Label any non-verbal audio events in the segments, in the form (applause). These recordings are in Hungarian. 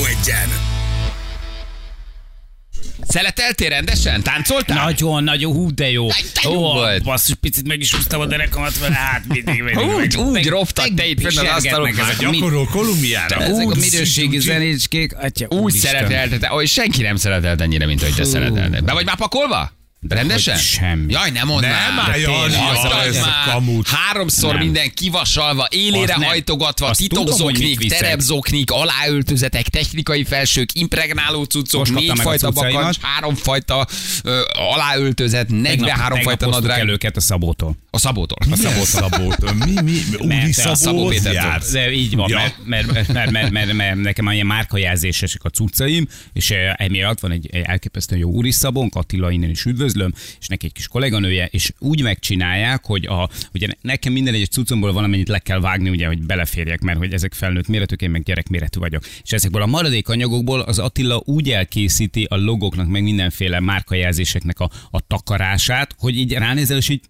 Rádió egyen. Szeleteltél rendesen? Táncoltál? Nagyon, nagyon, hú, de jó. De jó volt. Basszus, picit meg is húztam a derekamat, mert hát mindig. (laughs) Úgy, meg- úgy meg- roptak te itt fenn az asztalon. Gyakorol Kolumbiára. ezek a Úgy minőségi zenécskék. Úgy úristen. szeretelte, hogy senki nem szeretelt ennyire, mint hogy te szeretelted. Be vagy már pakolva? Rendesen? hogy semmi. Jaj, nem mondd Nem, már. De a már. Háromszor Nem. minden kivasalva, élére Az nem. hajtogatva, titokzoknik, terepzoknik, aláöltözetek, technikai felsők, impregnáló cuccok, négyfajta bakancs, háromfajta ö, aláöltözet, Tegnap- 43 tegnap fajta nadrág. el őket a Szabótól. A szabótól. A Szabó, szabótól. Szabó. Mi, mi? Úri Szabó jársz. De így van, Ja. mert, mert, mert, mert, mert, mert, nekem ilyen márkajelzésesek a cuccaim, és eh, emiatt van egy, elképesztően jó úri szabónk, Attila innen is üdvözlöm, és neki egy kis kolléganője, és úgy megcsinálják, hogy a, ugye nekem minden egyes cuccomból valamennyit le kell vágni, ugye, hogy beleférjek, mert hogy ezek felnőtt méretük, én meg gyerekméretű vagyok. És ezekből a maradék anyagokból az Attila úgy elkészíti a logoknak, meg mindenféle márkajelzéseknek a, a takarását, hogy így ránézel, és így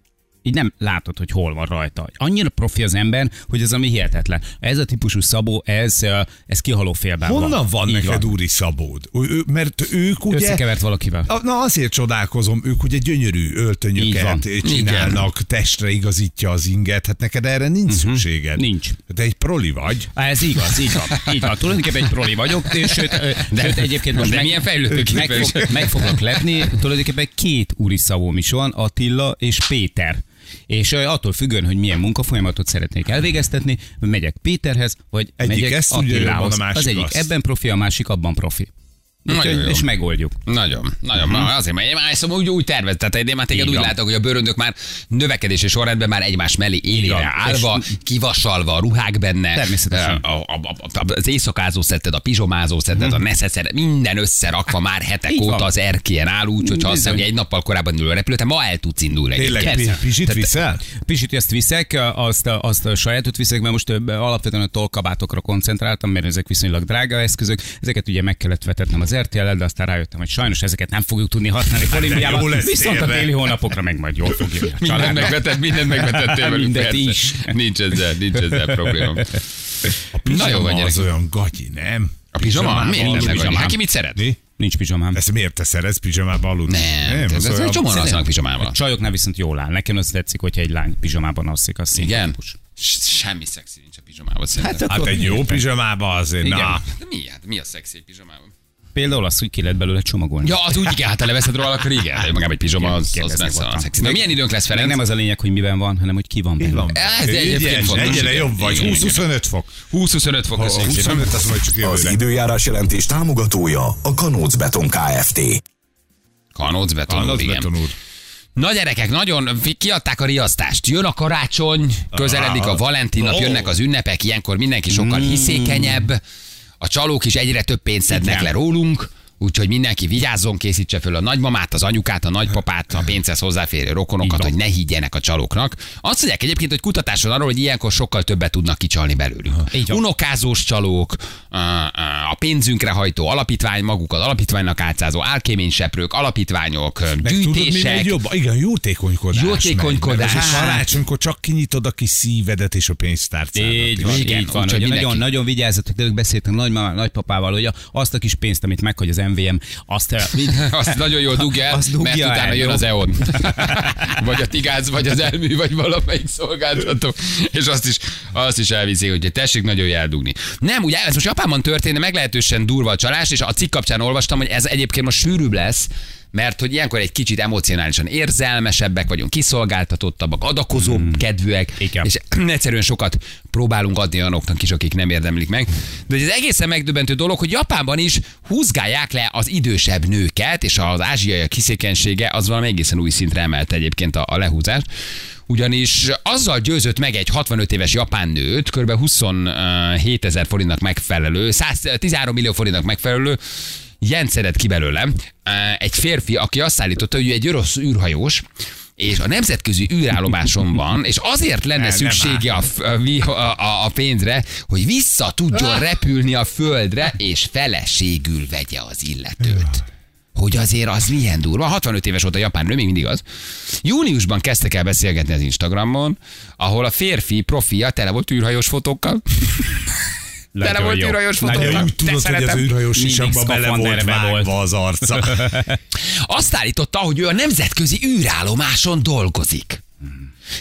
így nem látod, hogy hol van rajta. Annyira profi az ember, hogy ez ami hihetetlen. Ez a típusú szabó, ez, ez kihaló félben van. Honnan van Így neked úri szabód? Ő- Mert ők ugye... Összekevert valakivel. Na azért csodálkozom, ők ugye gyönyörű öltönyöket van. csinálnak, testre igazítja az inget, hát neked erre nincs szükséged. Mhm. Nincs. De egy proli vagy. Ez igaz, így van. Így van. Tulajdonképpen egy proli vagyok, és sőt, de, sőt egyébként most de meg, milyen fejlődőképpen meg, fog, meg foglak lepni. Tulajdonképpen két úri szavóm is van, Attila és Péter. És attól függően, hogy milyen munkafolyamatot szeretnék elvégeztetni, megyek Péterhez, vagy Egyik megyek ezt Attilához. az egyik azt. ebben profi, a másik abban profi. Nagyon Úgyhogy, és megoldjuk. Nagyon, nagyon. Mm. Azért, mert én már szóval úgy, úgy tervez, tehát én már téged Így úgy látok, hogy a bőröndök már növekedési sorrendben már egymás mellé élére állva, kivasalva, a ruhák benne, Természetesen. a, a, a, a, az éjszakázó szetted, a pizsomázó szetted, a neszeszer, minden összerakva már hetek Így van. óta az erkélyen áll, úgy, hogyha azt hiszem, hogy egy nappal korábban ül a repülő, te ma el tudsz indulni. Tényleg, pizsit viszel? Pisit ezt viszek, azt, azt a sajátot viszek, mert most alapvetően a tollkabátokra koncentráltam, mert ezek viszonylag drága eszközök. Ezeket ugye meg kellett vetetnem az RTL-el, de aztán rájöttem, hogy sajnos ezeket nem fogjuk tudni használni Kolumbiában. (laughs) Viszont a tényleg. téli hónapokra meg majd jól fog jönni a Mindent megvetett, mindent megvetettél velük, Mindent is. Nincs ezzel, nincs ezzel probléma. Na jó van, az olyan gagyi, nem? A pizsama? Miért Pizsamában aludni. gagyi? Hát ki mit szeret? Mi? Nincs pizsamám. Ezt miért te szeretsz pizsamába aludni? Nem, nem ez, az ez egy csomóan alszanak pizsamával. Csajoknál viszont jól áll. Nekem az tetszik, hogyha egy lány pizsamában alszik, az Igen? szimpatikus. S- Semmi szexi nincs a pizsamában szerintem. Hát egy jó pizsamába azért, Igen. na. De mi, hát mi a szexi pizsamában? Például az, hogy ki lehet belőle csomagolni. Ja, az úgy igen, hát ha leveszed róla, akkor igen. (laughs) Magában egy pizsama, az, az messze a szexi. Na milyen időnk lesz, Ferenc? nem az a lényeg, hogy miben van, hanem hogy ki van benne. van? Ez egyébként fontos, Egyre jobb vagy. Igen, igen. 20-25 fok. 20-25 fok, Ha köszönjük szépen. 25, azt majd csak Az jövőre. időjárás jelentés támogatója a Kanóc Beton Kft. Kanóc beton, igen. beton úr. Na gyerekek, nagyon kiadták a riasztást. Jön a karácsony, közeledik a Valentin nap, jönnek az ünnepek, ilyenkor mindenki sokkal hiszékenyebb, a csalók is egyre több pénzt szednek Igen. le rólunk, úgyhogy mindenki vigyázzon, készítse föl a nagymamát, az anyukát, a nagypapát, a pénzhez hozzáférő rokonokat, hogy ne higgyenek a csalóknak. Azt mondják egyébként, hogy kutatás van arról, hogy ilyenkor sokkal többet tudnak kicsalni belőlük. Unokázós csalók, a pénzünkre hajtó alapítvány, magukat alapítványnak átszázó álkéményseprők, alapítványok, Meg tudod, mi gyűjtések. megy jobb? Igen, jótékonykodás. Jótékonykodás. Megy. Mert most karácsonykor csak kinyitod a kis szívedet és a pénztárcádat. Így van, Igen, így van. úgyhogy Hogy mindenki- nagyon, nagyon vigyázzatok, de beszéltem nagymamával, nagypapával, hogy a- azt a kis pénzt, amit meghagy az MVM, azt (laughs) Azt nagyon jól dugja el, Azt dugja mert utána el, jön jó? az EON. (laughs) vagy a Tigáz, vagy az Elmű, vagy valamelyik szolgáltató. És azt is, azt is elviszi, hogy tessék nagyon jól eldugni. Nem, ugye ez most Japánban történt, de meglehetősen durva a csalás, és a cikk kapcsán olvastam, hogy ez egyébként most sűrűbb lesz, mert hogy ilyenkor egy kicsit emocionálisan érzelmesebbek vagyunk, kiszolgáltatottabbak, adakozóbb hmm. kedvűek, Igen. és egyszerűen sokat próbálunk adni olyanoknak is, akik nem érdemlik meg. De ez egészen megdöbbentő dolog, hogy Japánban is húzgálják le az idősebb nőket, és az ázsiai kiszékenysége az valami egészen új szintre emelte egyébként a, a lehúzás. Ugyanis azzal győzött meg egy 65 éves japán nőt, kb. 27 ezer forintnak megfelelő, 113 millió forintnak megfelelő, Jenszedett ki belőle egy férfi, aki azt állította, hogy ő egy orosz űrhajós, és a nemzetközi űrállomáson van, és azért lenne nem szüksége a, a, a, a pénzre, hogy vissza tudjon repülni a földre, és feleségül vegye az illetőt. Hogy azért az milyen durva. 65 éves volt a japán nő, még mindig az. Júniusban kezdtek el beszélgetni az Instagramon, ahol a férfi profilja tele volt űrhajós fotókkal. Tele Nagyon volt jó. űrhajós Nagyon fotókkal. jó. Úgy tudod, hogy az űrhajós Mindig sisakba bele volt vágva az arca. (laughs) Azt állította, hogy ő a nemzetközi űrállomáson dolgozik.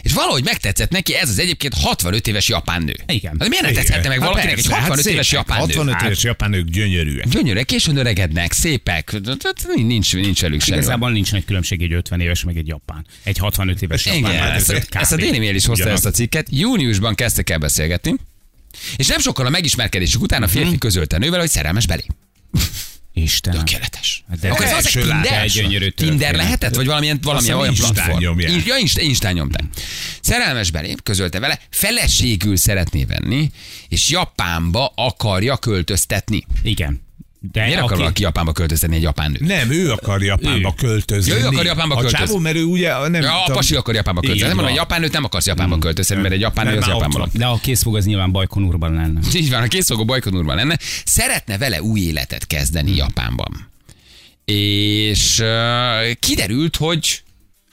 És valahogy megtetszett neki ez az egyébként 65 éves japán nő. Igen. Hát miért nem tetszette meg Hát valakinek egy persze, hát 65 éves japán nő? 65 Hát, éves japán nők gyönyörűek. Gyönyörűek, későn öregednek, szépek. Tehát Nincs, nincs velük semmi. Igazából nincs nagy különbség egy 50 éves, meg egy japán. Egy 65 éves japán. Igen, hát ezt, ezt a Daily Mail is hozta ezt a cikket. Júniusban kezdtek el beszélgetni, és nem sokkal a megismerkedésük után a férfi közölte a nővel, hogy szerelmes belé. Istenem. Tökéletes. De Akkor ez első az Tinder? gyönyörű Tinder lehetett, vagy valamilyen, valamilyen olyan Instán platform? nyomják. Ja, Inst- Instán nyomták. Szerelmes belé, közölte vele, feleségül szeretné venni, és Japánba akarja költöztetni. Igen. De Miért akar valaki Japánba költöztetni egy japán nő? Nem, ő akar Japánba Ő. költözni. Ja, ő akar Japánba a költözni. csávó, mert ő ugye nem Ja, a pasi akar Japánba költözni. Nem mondom, hogy japán nőt nem akarsz Japánba költözni, mert egy japán nő az Japánban. De a készfog az nyilván Bajkonurban lenne. Így van, a készfogó Bajkonurban lenne. Szeretne vele új életet kezdeni Japánban. És uh, kiderült, hogy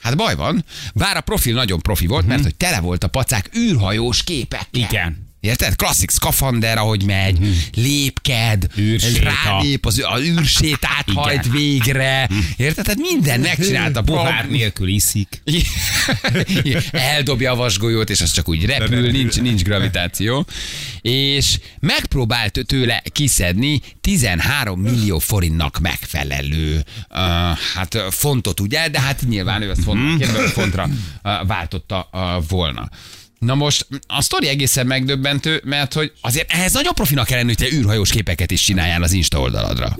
Hát baj van, bár a profil nagyon profi volt, mert hogy tele volt a pacák űrhajós képekkel. Igen. Érted? Klasszik szkafander, ahogy megy, lépked, Űrséta. rálép, az, az űrsétát (laughs) Igen. hajt végre. Érted? Tehát minden megcsinálta. Pohár nélkül iszik. (laughs) Eldobja a vasgolyót, és az csak úgy repül, nincs, nincs gravitáció. És megpróbált tőle kiszedni 13 millió forintnak megfelelő uh, hát fontot, ugye? De hát nyilván ő azt fontnak, mm. fontra uh, váltotta uh, volna. Na most a sztori egészen megdöbbentő, mert hogy azért ehhez nagyon profinak kell lenni, hogy te űrhajós képeket is csináljál az Insta oldaladra.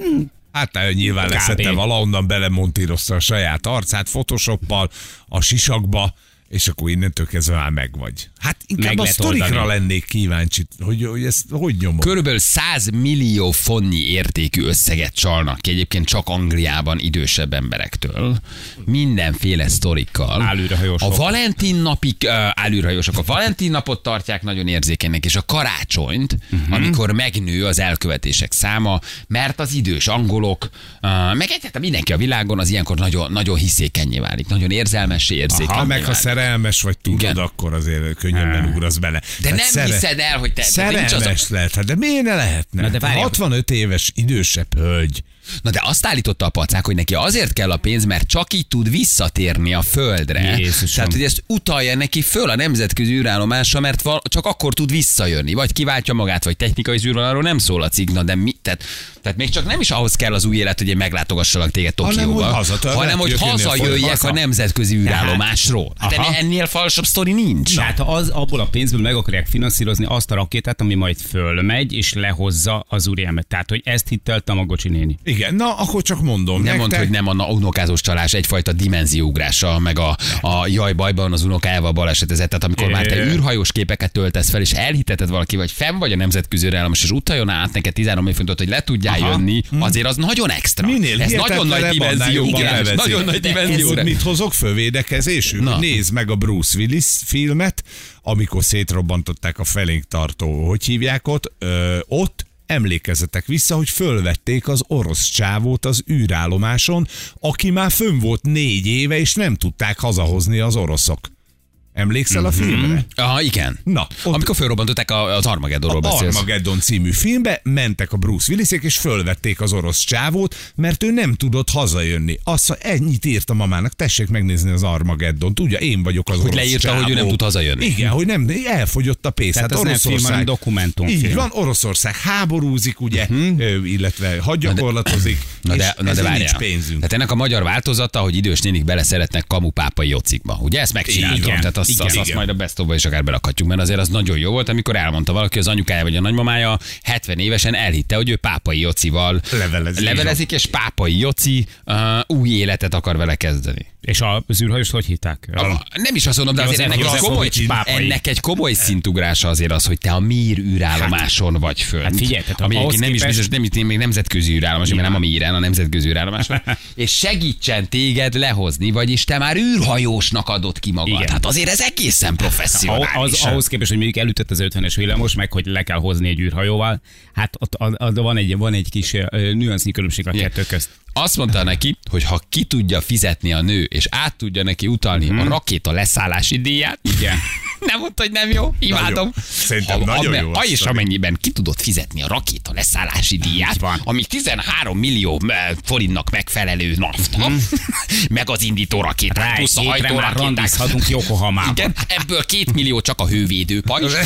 Hát ő nyilván leszette valahonnan belemontírozta a saját arcát photoshoppal a sisakba, és akkor innentől kezdve már megvagy. Hát inkább Meg a sztorikra oldani. lennék kíváncsi, hogy, hogy ezt hogy nyomod. Körülbelül 100 millió fonnyi értékű összeget csalnak ki egyébként csak Angliában idősebb emberektől. Mindenféle sztorikkal. Állűrhajósok. A Valentin napig uh, állűrhajósok. A Valentin napot tartják nagyon érzékenynek, és a karácsonyt, uh-huh. amikor megnő az elkövetések száma, mert az idős angolok, uh, meg egyáltalán mindenki a világon az ilyenkor nagyon, nagyon hiszékenyé válik, nagyon érzelmessé érzékenyé Ha meg ha. Szerelmes vagy, tudod, Igen. akkor azért könnyebben ugrasz bele. De Hát nem hiszed el, hogy te- de nincs Szerelmes az lehet, hát de miért ne lehetne? Na de várjál. 65 éves idősebb hölgy. Na de azt állította a pacák, hogy neki azért kell a pénz, mert csak így tud visszatérni a földre. Jézusom. Tehát, hogy ezt utalja neki föl a nemzetközi űrállomásra, mert val- csak akkor tud visszajönni. Vagy kiváltja magát, vagy technikai űrvonalról nem szól a cikk. Na de mi? Tehát, tehát még csak nem is ahhoz kell az új élet, hogy én meglátogassalak téged Hanem, Tokióba, hogy hanem hogy jönni a hazajöjjek haza. a nemzetközi űrállomásról. Hát Aha. ennél, falsabb sztori nincs. Tehát az abból a pénzből meg akarják finanszírozni azt a rakétát, ami majd fölmegy, és lehozza az úrielmet. Tehát, hogy ezt hitte a Tamagocsi néni. Igen, na akkor csak mondom. Nem nektek, mondd, hogy nem a unokázós csalás egyfajta dimenzióugrása, meg a, a jaj bajban az unokájával balesetezett. Tehát amikor már te űrhajós képeket töltesz fel, és elhiteted valaki, vagy fenn vagy a nemzetközi államos, és utaljon át neked 13 millió fontot, hogy le tudjál Aha. jönni, azért az nagyon extra. Minél Ez nagyon nagy levezik. Nagyon nagy dimenzióugrás. mit hozok fölvédekezésül? Na. Nézd meg a Bruce Willis filmet, amikor szétrobbantották a felénk tartó, hogy hívják ott, ö, ott emlékezetek vissza, hogy fölvették az orosz csávót az űrállomáson, aki már fönn volt négy éve, és nem tudták hazahozni az oroszok. Emlékszel a filmre? Aha, igen. Na, ott- Amikor felrobbantották a- az Armageddonról A beszélsz. Armageddon című filmbe mentek a Bruce Willisék, és fölvették az orosz csávót, mert ő nem tudott hazajönni. Azt ennyit írt a mamának, tessék megnézni az Armageddon. Tudja, én vagyok az Hogy orosz leírta, csávó. hogy ő nem tud hazajönni. Igen, hogy nem, elfogyott a pénz. Tehát hát ez nem film, hanem dokumentumfilm. Így van, Oroszország háborúzik, ugye, uh-huh. illetve hadgyakorlatozik, Na de, és na de ezért várjál. nincs pénzünk. Tehát ennek a magyar változata, hogy idős nénik bele szeretnek kamupápai jocikba. Ugye ezt megcsináltam? Tehát azt, igen, azt, azt igen. majd a best of is akár belakhatjuk, mert azért az nagyon jó volt, amikor elmondta valaki, az anyukája vagy a nagymamája 70 évesen elhitte, hogy ő pápai jocival Levelezik. levelezik, és pápai joci uh, új életet akar vele kezdeni. És a űrhajóst hogy hitták? A, nem is azt mondom, de azért ennek egy, komoly, ennek egy komoly szintugrása azért az, hogy te a Mir űrállomáson vagy fönt. hát figyelj, tehát ami ahhoz nem is biztos, nem itt még nemzetközi űrállomás, mert nem a Miren, a nemzetközi űrállomáson, (laughs) és segítsen téged lehozni, vagyis te már űrhajósnak adod ki magad. Igen. Hát azért ez egészen professzionális. Az, ahhoz képest, hogy mondjuk elütött az 50-es villamos, meg hogy le kell hozni egy űrhajóval, hát ott, ott van, egy, van egy kis nüansznyi különbség a kettő közt. Azt mondta neki, hogy ha ki tudja fizetni a nő, és át tudja neki utalni a rakéta leszállási díját, igen. (laughs) nem mondta, hogy nem jó, imádom. Nagyon. Szerintem nagyon jó a és amennyiben ki tudod fizetni a rakéta leszállási díját, van. ami 13 millió eh, forintnak megfelelő nafta, (laughs) meg az indító egy plusz a hajtórakéták. randizhatunk Yokohamában. Igen, ebből két millió csak a hővédő pajzs. (laughs)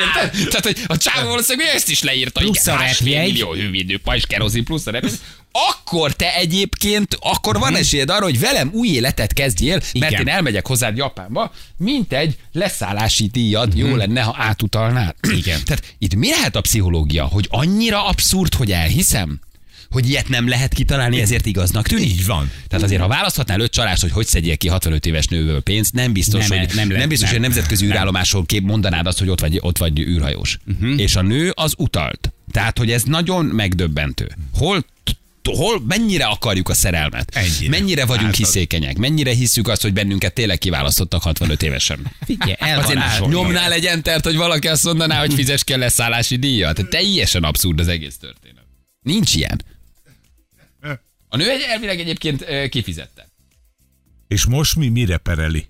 Érted? Tehát, hogy a csávó valószínűleg ezt is leírta. Plusz igen, a repjegy. millió hővédő pajzs, kerozin plusz a repjegy. Akkor te egyébként, akkor van esélyed arra, hogy velem új életet kezdjél, mert Igen. én elmegyek hozzád Japánba, mint egy leszállási díjad, jó lenne, ha átutalnál. Igen. Tehát itt mi lehet a pszichológia, hogy annyira abszurd, hogy elhiszem? Hogy ilyet nem lehet kitalálni, ezért igaznak tűnik? Így van. Tehát azért, ha választhatnál öt csalást, hogy hogy szedjél ki 65 éves nőből pénzt, nem biztos, Nem, hogy, nem nem, lehet, biztos, nem. hogy nemzetközi űrállomásról kép mondanád azt, hogy ott vagy, ott vagy űrhajós. Uh-huh. És a nő az utalt. Tehát, hogy ez nagyon megdöbbentő. Hol hol, mennyire akarjuk a szerelmet? Ennyire. Mennyire vagyunk az- hiszékenyek? Mennyire hiszük azt, hogy bennünket tényleg kiválasztottak 65 évesen? Figyelj, el Azért nyomnál egy entert, hogy valaki azt mondaná, hogy fizes kell leszállási díjat. Tehát teljesen abszurd az egész történet. Nincs ilyen. A nő egy- elvileg egyébként kifizette. És most mi mire pereli?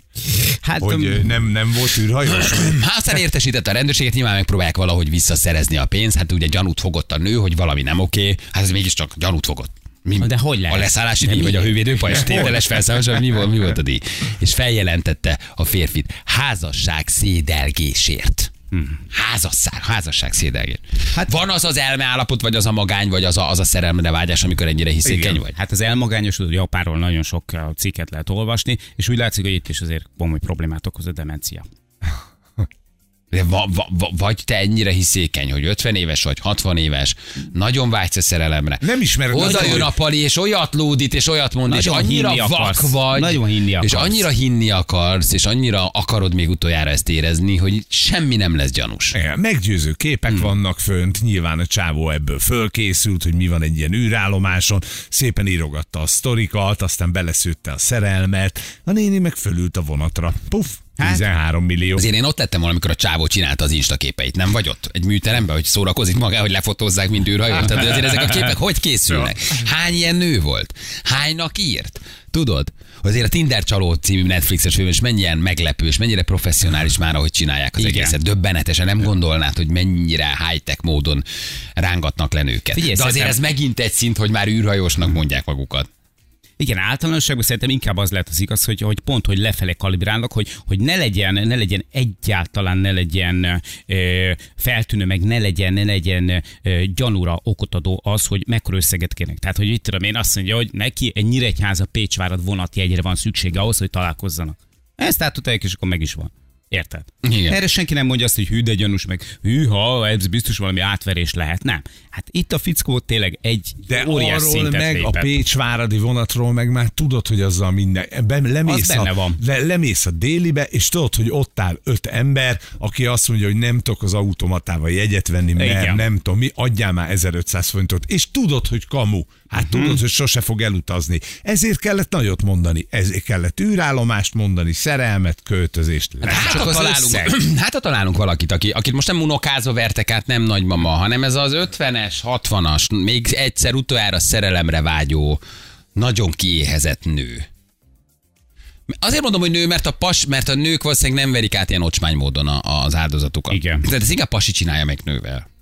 Hát, Hogy ö, nem, nem volt űrhajós? Hát (clears throat) aztán értesítette a rendőrséget, nyilván megpróbálják valahogy visszaszerezni a pénzt. Hát ugye gyanút fogott a nő, hogy valami nem oké. Hát ez mégiscsak gyanút fogott. Mi, De hogy lehet? A leszállási díj, vagy a hővédőpajzs tételes felszállás, mi volt, mi volt a díj? És feljelentette a férfit házasság szédelgésért. Házasság, házasság szédelgés. Hát van az az elmeállapot, vagy az a magány, vagy az a, az a szerelmre vágyás, amikor ennyire hiszékeny vagy? Hát az elmagányosodó Japánról nagyon sok cikket lehet olvasni, és úgy látszik, hogy itt is azért komoly problémát okoz a demencia. De va, va, va, vagy te ennyire hiszékeny, hogy 50 éves vagy, 60 éves, nagyon vágysz a szerelemre. Nem ismered Oda nagyon, jön a pali, és olyat lódít, és olyat mond, és annyira vak akarsz. vagy. Nagyon hinni És akarsz. annyira hinni akarsz, és annyira akarod még utoljára ezt érezni, hogy semmi nem lesz gyanús. Igen, Meggyőző képek hmm. vannak fönt, nyilván a csávó ebből fölkészült, hogy mi van egy ilyen űrállomáson, szépen írogatta a sztorikat, aztán beleszőtte a szerelmet, a néni meg fölült a vonatra. Puff, Hát, 13 millió. Azért én ott lettem amikor a csávó csinálta az Insta képeit, nem vagy ott? Egy műteremben, hogy szórakozik maga, hogy lefotózzák, mint űrhajó. Tehát azért ezek a képek hogy készülnek? Hány ilyen nő volt? Hánynak írt? Tudod? Azért a Tinder csaló című Netflixes film, és mennyien meglepő, és mennyire professzionális már, ahogy csinálják az Igen. egészet. Döbbenetesen nem gondolnád, hogy mennyire high-tech módon rángatnak le nőket. Figyelj, De azért szerintem- ez megint egy szint, hogy már űrhajósnak mondják magukat. Igen, általánosságban szerintem inkább az lehet az igaz, hogy, hogy pont, hogy lefelé kalibrálnak, hogy, hogy ne legyen, ne legyen egyáltalán, ne legyen ö, feltűnő, meg ne legyen, ne legyen ö, gyanúra okot adó az, hogy mekkora összeget kérnek. Tehát, hogy itt tudom én azt mondja, hogy neki egy Nyíregyháza Pécsvárad vonatjegyre van szüksége ahhoz, hogy találkozzanak. Ezt átudták, és akkor meg is van. Érted? Igen. Erre senki nem mondja azt, hogy hű, de gyanús, meg hű, ha, ez biztos valami átverés lehet. Nem. Hát itt a fickó tényleg egy De óriás arról szintet meg, lépett. a Pécsváradi vonatról meg már tudod, hogy azzal minden, be, lemész, Az a, van. Le, lemész a délibe, és tudod, hogy ott áll öt ember, aki azt mondja, hogy nem tudok az automatával jegyet venni, mert Igen. nem tudom mi, adjál már 1500 forintot, és tudod, hogy kamu. Hát uh-huh. tudod, hogy sose fog elutazni. Ezért kellett nagyot mondani, ezért kellett űrállomást mondani, szerelmet, költözést. Hát, ha az találunk, összeg. (clears throat) hát ha találunk valakit, aki, akit most nem unokázva vertek át, nem nagymama, hanem ez az 50-es, 60-as, még egyszer utoljára szerelemre vágyó, nagyon kiéhezett nő. Azért mondom, hogy nő, mert a, pas, mert a nők valószínűleg nem verik át ilyen ocsmány módon az áldozatukat. Igen. Tehát ez inkább pasi csinálja meg nővel.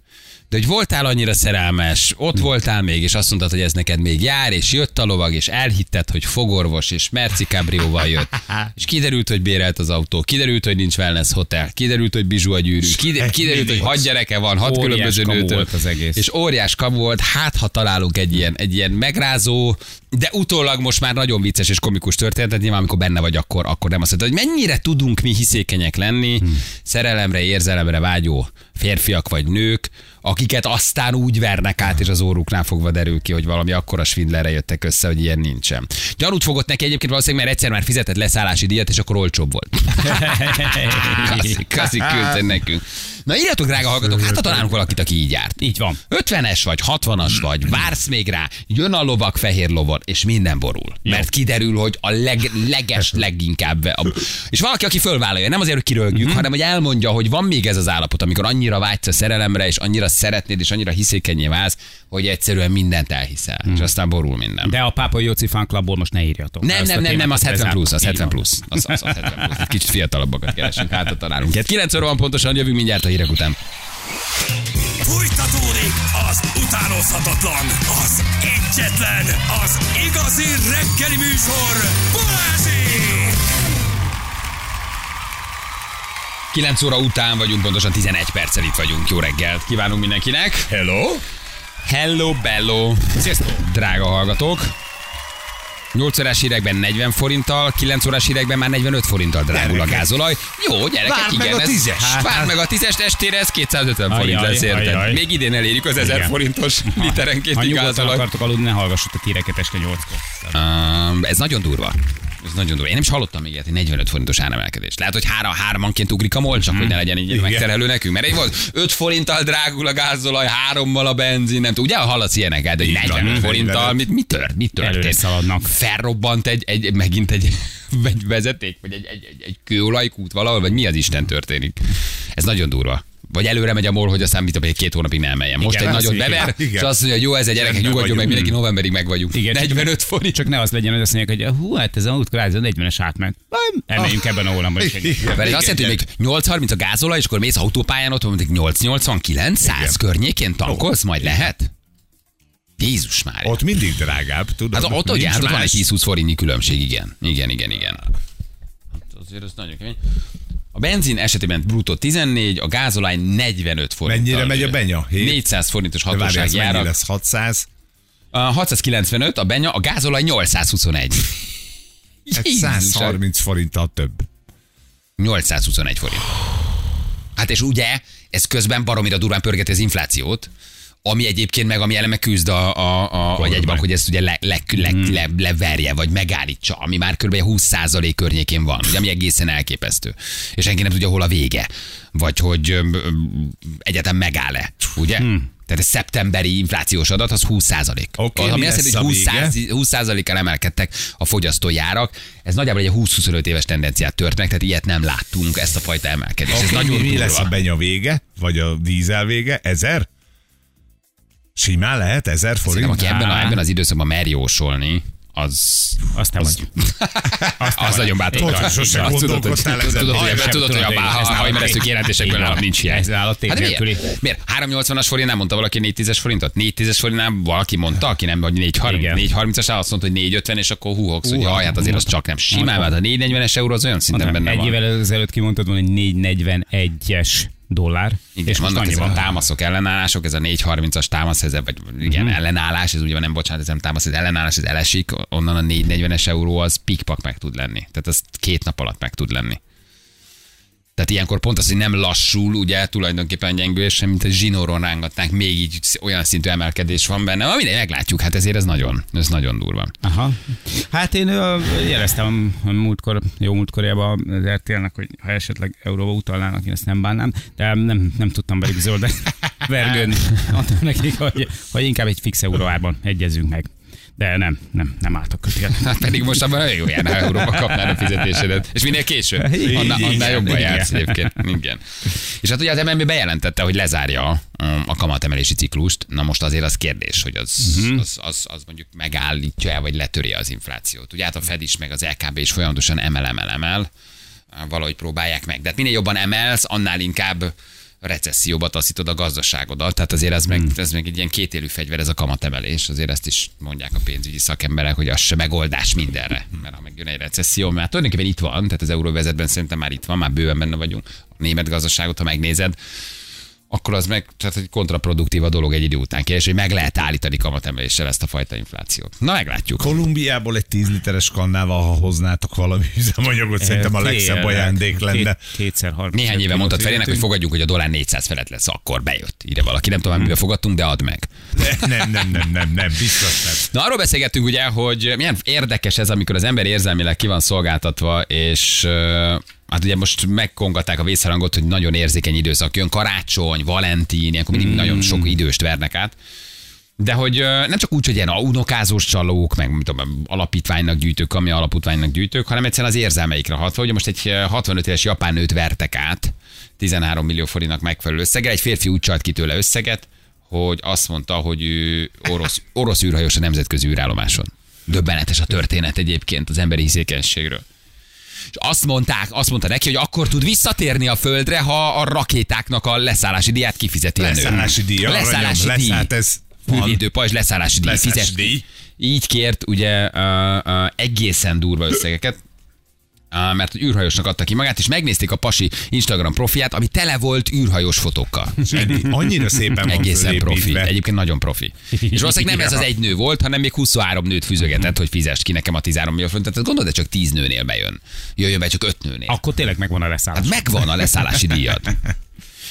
De hogy voltál annyira szerelmes, ott voltál még, és azt mondtad, hogy ez neked még jár, és jött a lovag, és elhitted, hogy fogorvos, és Merci Cabrióval jött. (laughs) És kiderült, hogy bérelt az autó, kiderült, hogy nincs wellness hotel, kiderült, hogy bizsú a gyűrű, kide- kiderült, hogy hat gyereke van, hat Óriás különböző nőtől. volt az egész. És óriás kamu volt, hát ha találunk egy ilyen, egy ilyen megrázó, de utólag most már nagyon vicces és komikus történetet, nyilván amikor benne vagy, akkor, akkor nem azt mondta, hogy mennyire tudunk mi hiszékenyek lenni, hmm. szerelemre, érzelemre vágyó férfiak vagy nők, akiket aztán úgy vernek át, és az óruknál fogva derül ki, hogy valami akkora svindlerre jöttek össze, hogy ilyen nincsen. Gyanút fogott neki egyébként valószínűleg, mert egyszer már fizetett leszállási díjat, és akkor olcsóbb volt. (laughs) Kaszi, kaszi küldte nekünk. Na írjatok, drága hallgatók, hát ha találunk valakit, aki így járt. Így van. 50-es vagy 60-as vagy, (clears throat) vársz még rá, jön a lovak fehér lovon, és minden borul. Mert kiderül, hogy a leg, leges, (laughs) leginkább. A, és valaki, aki fölvállalja, nem azért, hogy kirölgjük, hanem hogy elmondja, hogy van még ez az állapot, amikor annyira vágysz a szerelemre, és annyira szeretnéd, és annyira hiszékenyé válsz, hogy egyszerűen mindent elhiszel. És aztán borul minden. De a Pápa Jóci fan clubból most ne írjatok. Nem, nem, nem, nem, az témát 70 plusz, az bezártuk. 70 Így van. plusz. Az, az, az 70 plusz. Kicsit fiatalabbakat keresünk, hát találunk. 9 óra van pontosan, jövünk mindjárt a hírek után. Fújtatódik az utánozhatatlan, az egyetlen, az igazi reggeli műsor, Balázsék! 9 óra után vagyunk, pontosan 11 perccel itt vagyunk. Jó reggelt kívánunk mindenkinek. Hello? Hello, bello. Sziasztok. Drága hallgatók. 8 órás hírekben 40 forinttal, 9 órás hírekben már 45 forinttal drágul a gázolaj. Jó, gyerekek, Várd meg igen. a ez- tízes. Hát, várd meg a tízes testére, ez 250 forint Ajaj, lesz, érted? Még idén elérjük az 1000 Igen. forintos literenkénti Ha gázolaj. akartok aludni, ne hallgassatok a híreket este 8-kor. Um, ez nagyon durva. Ez nagyon durva. Én nem is hallottam még ilyet, egy 45 forintos áremelkedést. Lehet, hogy három, hármanként ugrik a mol, csak hogy ne legyen így megterhelő nekünk. Mert egy volt 5 forinttal drágul a gázolaj, hárommal a benzin, nem tudom. Ugye hallasz ilyeneket, de hogy Így van, 45 forinttal, 45. mit, mi, tört, mi Előre történt? szaladnak. Felrobbant egy, egy, megint egy, egy (laughs) vezeték, vagy egy, egy, egy, egy kőolajkút valahol, vagy mi az Isten történik? Ez nagyon durva. Vagy előre megy a mol, hogy aztán mit tudom, egy két hónapig nem emeljen. Most Igen, egy nagyot bever, igen. és azt mondja, hogy jó, ez egy Rendben nyugodjon meg, mindenki novemberig meg vagyunk. Igen, csak- 45 forint. Csak ne az legyen, hogy azt mondják, hogy hú, hát ez a a 40-es átment. Emeljünk ebben a hónapban is. ez azt jelenti, hogy még 8.30 a gázolaj, és akkor mész autópályán, ott van mondjuk 8.89, 100 Igen. környékén tankolsz, majd lehet? Jézus már. Ott mindig drágább, tudod? Hát ott, ugye, hát ott van egy 10-20 forintnyi különbség, igen. Igen, igen, igen. Hát azért ez nagyon kemény. Benzin esetében bruttó 14, a gázolaj 45 forint. Mennyire megy a benya? Hét? 400 forintos hatósági mennyi ára. lesz? 600? A 695 a benya, a gázolaj (laughs) 821. Hát Jézus, 130 forinttal több. 821 forint. Hát és ugye, ez közben baromira durván pörgeti az inflációt, ami egyébként meg, ami eleme küzd a, a, a vagy egy bank, hogy ezt ugye le, le, le, Hmm. le, leverje, vagy megállítsa, ami már kb. 20% környékén van, ugye, ami egészen elképesztő. És senki nem tudja, hol a vége, vagy hogy öm, öm, egyetem megáll-e, ugye? Hmm. Tehát a szeptemberi inflációs adat az 20 százalék. Oké, ami mi azt jelenti, hogy a 20, vége? 20 százalékkal emelkedtek a fogyasztói árak. Ez nagyjából egy 20-25 éves tendenciát tört meg, tehát ilyet nem láttunk, ezt a fajta emelkedést. Ez Oké, nagyon mi, mi lesz a benya vége? Vagy a dízel vége? Ezer? Simán lehet? Ezer Szerintem, forint? aki ebben, a, ebben az időszakban mer jósolni, az, Azt nem az, vagy. (laughs) az nagyon bátor. Tudod, sose Azt tudod, hogy- gondolkodtál ezen. Tudod, hogy- tudod, hogy a ez a nálam nincs ilyen. Ez nálam tét Hát nélküli. miért? miért? 380-as forintnál mondta valaki 410-es forintot? 410-es forintnál valaki mondta, aki nem, vagy 430, Igen. 430-as azt mondta, hogy 450, és akkor húhogsz, hogy jaj, hát azért az csak nem simán, mert a 440-es euró az olyan szinten benne Egy van. évvel ezelőtt kimondtad volna, hogy 441-es dollár. Igen, és most vannak a van. támaszok, ellenállások, ez a 430-as támasz, ez, vagy igen, Mhm. ellenállás, ez ugye nem, bocsánat, ez nem támasz, ez ellenállás, ez elesik, onnan a 440-es euró az pikpak meg tud lenni. Tehát az két nap alatt meg tud lenni. Tehát ilyenkor pont az, hogy nem lassul, ugye tulajdonképpen gyengülés, sem, mint egy zsinóron rángatnánk, még így olyan szintű emelkedés van benne. Na, mindegy, meglátjuk, hát ezért ez nagyon, ez nagyon durva. Aha. Hát én jeleztem múltkor, jó múltkorjában az RTL-nek, hogy ha esetleg euróba utalnának, én ezt nem bánnám, de nem, nem tudtam velük zölden (laughs) vergődni. Mondtam nekik, hogy, hogy inkább egy fix euróárban egyezünk meg. De nem, nem, nem álltak kötélni. (laughs) Hát pedig most abban nagyon jó járna, ha Európa kapnád a fizetésedet. És minél később. (laughs) Annál, annál jobban jársz egyébként. Igen. És hát ugye az MNB bejelentette, hogy lezárja um, a kamatemelési ciklust. Na most azért az kérdés, hogy az, Mhm. az, az, az mondjuk megállítja-e, vagy letöri az inflációt. Ugye hát a Fed is, meg az LKB is folyamatosan emel, emel, emel. Valahogy próbálják meg. De hát minél jobban emelsz, annál inkább recesszióba taszítod a gazdaságodat. Tehát azért ez meg, Hmm. ez meg egy ilyen kétélű fegyver, ez a kamatemelés. Azért ezt is mondják a pénzügyi szakemberek, hogy az se megoldás mindenre. Mert ha megjön egy recesszió, mert tulajdonképpen itt van, tehát az euróvezetben szerintem már itt van, már bőven benne vagyunk. A német gazdaságot, ha megnézed, akkor az meg tehát egy kontraproduktív a dolog egy idő után. Kérdés, hogy meg lehet állítani kamatemeléssel ezt a fajta inflációt. Na, meglátjuk. Kolumbiából egy 10 literes kannával, ha hoznátok valami üzemanyagot, szerintem a legszebb ajándék lenne. Két, kétszer 30. Néhány éve mondtad Ferének, hogy fogadjunk, hogy a dollár 400 felett lesz, akkor bejött. Ide valaki, nem tudom, mivel fogadtunk, de add meg. Nem, nem, nem, nem, nem, biztos nem. Na arról beszélgettünk ugye, hogy milyen érdekes ez, amikor az ember érzelmileg ki van szolgáltatva, és Hát ugye most megkongatták a vészharangot, hogy nagyon érzékeny időszak jön, karácsony, Valentin, ilyenkor mindig nagyon sok időst vernek át. De hogy nem csak úgy, hogy ilyen unokázós csalók, meg mit tudom, alapítványnak gyűjtők, ami alapítványnak gyűjtők, hanem egyszerűen az érzelmeikre hatva. Ugye most egy ö, 65 éves japán nőt vertek át 13 millió forintnak megfelelő összeggel. Egy férfi úgy csalt ki tőle összeget, hogy azt mondta, hogy ő orosz, orosz űrhajós a nemzetközi űrállomáson. Döbbenetes a történet egyébként az emberi hiszékenységről. És azt mondták, azt mondta neki, hogy akkor tud visszatérni a földre, ha a rakétáknak a leszállási díját kifizeti a nő. Leszállási díj, aranyom, leszállási díj. ez van. Fűvédő pajzs leszállási díj. Leszállási díj. Így kért ugye uh, uh, egészen durva összegeket. Mert hogy űrhajósnak adta ki magát, és megnézték a pasi Instagram profiát, ami tele volt űrhajós fotókkal. Ennyi. Annyira szépen van Egészen profi. Egyébként nagyon profi. És valószínűleg nem ez az egy nő volt, hanem még 23 nőt fűzögetett, hogy fizess ki nekem a 13 millió forintot. Tehát gondolod, de csak 10 nőnél bejön. Jöjjön be csak 5 nőnél. Akkor tényleg megvan a leszállás. Hát megvan a leszállási díjad.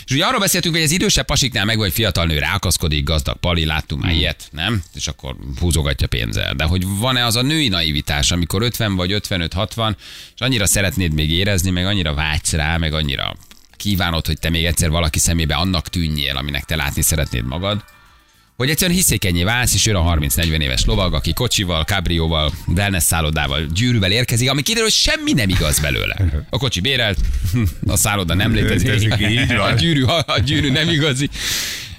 És ugye arról beszéltünk, hogy az idősebb pasiknál meg vagy fiatal nő rákaszkodik, gazdag pali, láttunk már ilyet, nem? És akkor húzogatja pénzzel. De hogy van-e az a női naivitás, amikor 50 vagy 55-60, és annyira szeretnéd még érezni, meg annyira vágysz rá, meg annyira kívánod, hogy te még egyszer valaki szemébe annak tűnjél, aminek te látni szeretnéd magad, hogy egyszerűen hiszékenyé válsz, és jön a 30-40 éves lovag, aki kocsival, kábrióval, wellness szállodával, gyűrűvel érkezik, ami kiderül, hogy semmi nem igaz belőle. A kocsi bérelt, a szálloda nem létezik, a gyűrű, a gyűrű nem igazi.